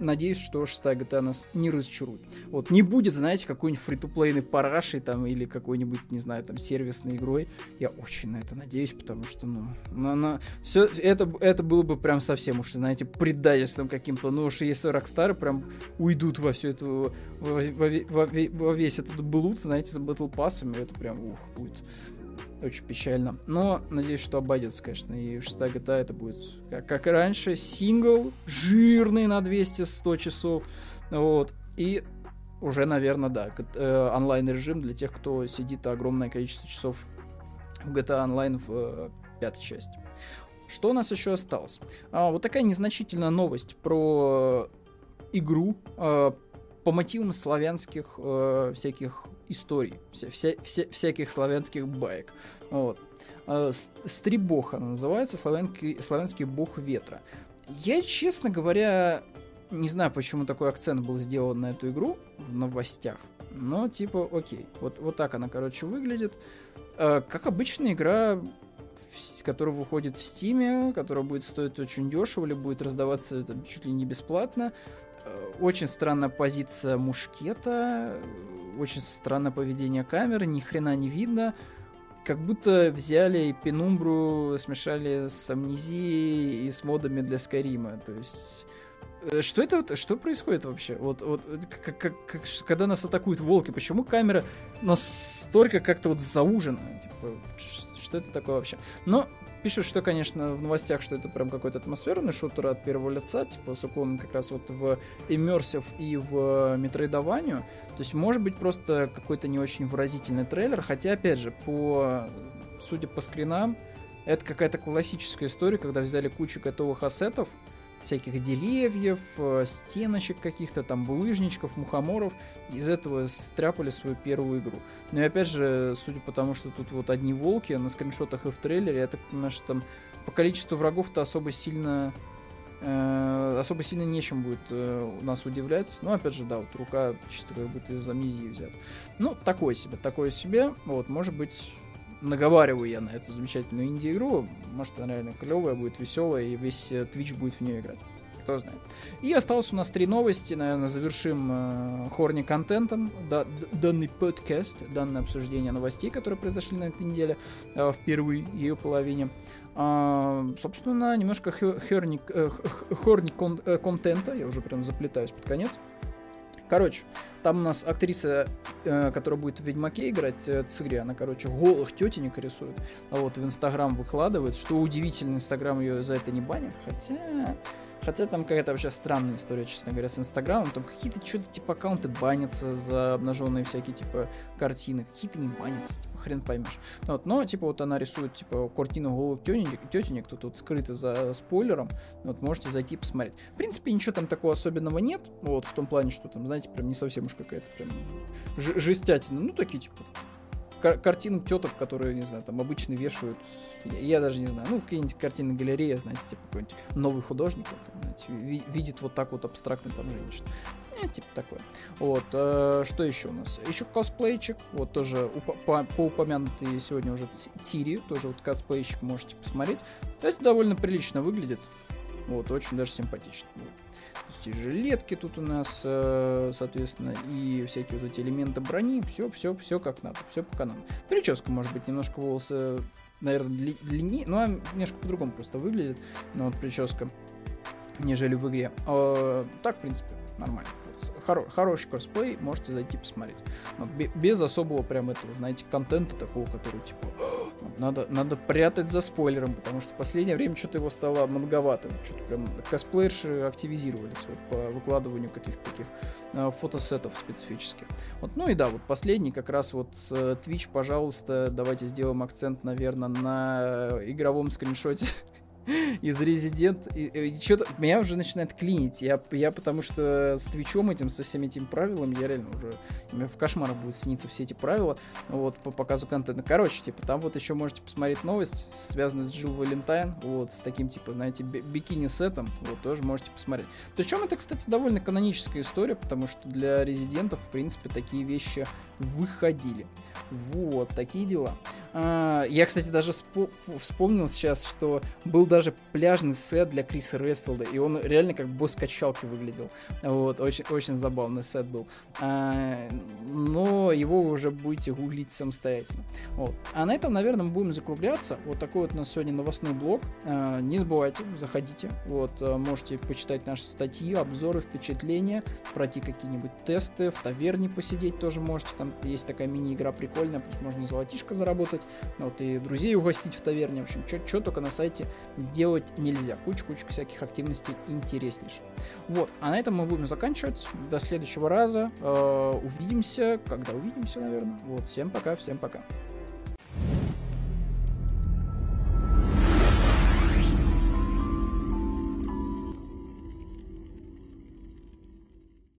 Speaker 1: надеюсь, что шестая GTA нас не разочарует. Вот, не будет, знаете, какой-нибудь free-to-play ной парашей там или какой-нибудь, не знаю, там, сервисной игрой. Я очень на это надеюсь, потому что, ну, на, на... все это, это было бы прям совсем уж, знаете, предательством каким-то. Ну уж если Rockstar прям уйдут во всю эту, во, во, во, во весь этот блуд, знаете, с Battle Pass, это прям, ух, будет очень печально. Но надеюсь, что обойдется, конечно. И шестая GTA это будет, как, как и раньше, сингл, жирный на 200-100 часов. Вот. И уже, наверное, да, э, онлайн-режим для тех, кто сидит огромное количество часов в GTA Online в э, пятой части. Что у нас еще осталось? А, вот такая незначительная новость про игру э, по мотивам славянских э, всяких историй, вся, вся, вся, всяких славянских баек. Вот. Э, Стрибоха называется, славянский, славянский бог ветра. Я, честно говоря, не знаю, почему такой акцент был сделан на эту игру в новостях. Но, типа, окей. Вот, вот так она, короче, выглядит. Э, как обычная игра, которая выходит в Стиме, которая будет стоить очень дешево или будет раздаваться там, чуть ли не бесплатно. Э, очень странная позиция мушкета, очень странное поведение камеры, ни хрена не видно. Как будто взяли Пенумбру, смешали с Амнезией и с модами для Скайрима. То есть... Э, что это, что происходит вообще? Вот, вот, как, как, как, когда нас атакуют волки, почему камера настолько как-то вот заужена? Типа, что это такое вообще? Но Пишут, что, конечно, в новостях, что это прям какой-то атмосферный шутер от первого лица, типа с уклоном как раз вот в иммерсив и в метроидованию. То есть, может быть, просто какой-то не очень выразительный трейлер, хотя, опять же, по судя по скринам, это какая-то классическая история, когда взяли кучу готовых ассетов, всяких деревьев, э, стеночек каких-то, там булыжничков, мухоморов. Из этого стряпали свою первую игру. Но ну и опять же, судя по тому, что тут вот одни волки на скриншотах и в трейлере, я так понимаю, что там по количеству врагов-то особо сильно э, особо сильно нечем будет э, нас удивлять. Но опять же, да, вот рука чисто как будто из амнезии взята. Ну, такое себе, такое себе. Вот, может быть, наговариваю я на эту замечательную инди-игру. Может, она реально клевая, будет веселая, и весь э, Twitch будет в нее играть. Кто знает. И осталось у нас три новости. Наверное, завершим э, хорни контентом да, данный подкаст, данное обсуждение новостей, которые произошли на этой неделе э, в первой ее половине. А, собственно, немножко хорни, э, хорни э, контента. Я уже прям заплетаюсь под конец. Короче, там у нас актриса, э, которая будет в Ведьмаке играть, э, Цигри, она, короче, голых тетенек рисует, а вот в Инстаграм выкладывает, что удивительно, Инстаграм ее за это не банит, хотя... Хотя там какая-то вообще странная история, честно говоря, с Инстаграмом. Там какие-то что-то типа аккаунты банятся за обнаженные всякие типа картины, какие-то не банятся, типа, хрен поймешь. Вот, но типа вот она рисует типа картину голых тетенек, тетенек тут вот скрыто за спойлером. Вот можете зайти и посмотреть. В принципе, ничего там такого особенного нет. Вот в том плане, что там, знаете, прям не совсем уж какая-то прям жестятина. Ну, такие типа кар- картинок теток, которые, не знаю, там обычно вешают, я, я даже не знаю, ну, какие-нибудь картины галереи, знаете, типа какой-нибудь новый художник, вот, знаете, ви- видит вот так вот абстрактно там женщин. Э, типа такое. Вот, э, что еще у нас? Еще косплейчик, вот тоже упо- по, по сегодня уже Тири, тоже вот косплейчик можете посмотреть. Это довольно прилично выглядит, вот, очень даже симпатично. Вот есть жилетки тут у нас, э, соответственно, и всякие вот эти элементы брони, все, все, все как надо, все по канону. Прическа, может быть, немножко волосы, наверное, дли- длиннее, но немножко по-другому просто выглядит, но вот прическа, нежели в игре. А, так, в принципе, нормально. Хоро- хороший косплей, можете зайти посмотреть. Но без особого прям этого, знаете, контента такого, который типа надо, надо прятать за спойлером, потому что в последнее время что-то его стало многовато. Что-то прям косплеерши активизировались вот, по выкладыванию каких-то таких э, фотосетов специфических. Вот, ну и да, вот последний как раз вот э, Twitch, пожалуйста, давайте сделаем акцент, наверное, на игровом скриншоте (laughs) (laughs) из Resident. И что-то меня уже начинает клинить. Я, я потому что с Твичом этим, со всеми этими правилами, я реально уже мне в кошмарах будут сниться все эти правила вот, по показу контента. Короче, типа, там вот еще можете посмотреть новость, связанную с Джилл Валентайн, вот, с таким, типа, знаете, бикини-сетом, вот, тоже можете посмотреть. Причем это, кстати, довольно каноническая история, потому что для резидентов, в принципе, такие вещи выходили. Вот, такие дела. А, я, кстати, даже вспомнил сейчас, что был даже пляжный сет для Криса Редфилда, и он реально как босс качалки выглядел. Вот, очень, очень забавный сет был. А, но его вы уже будете гуглить самостоятельно. Вот. А на этом, наверное, мы будем закругляться. Вот такой вот у нас сегодня новостной блог. А, не забывайте, заходите. Вот, можете почитать наши статьи, обзоры, впечатления, пройти какие-нибудь тесты, в таверне посидеть тоже можете. Там есть такая мини-игра прикольная, пусть можно золотишко заработать делать, вот, и друзей угостить в таверне, в общем, что только на сайте делать нельзя. Куча-куча всяких активностей интереснейших. Вот, а на этом мы будем заканчивать. До следующего раза. Э, увидимся, когда увидимся, наверное. Вот, всем пока, всем пока.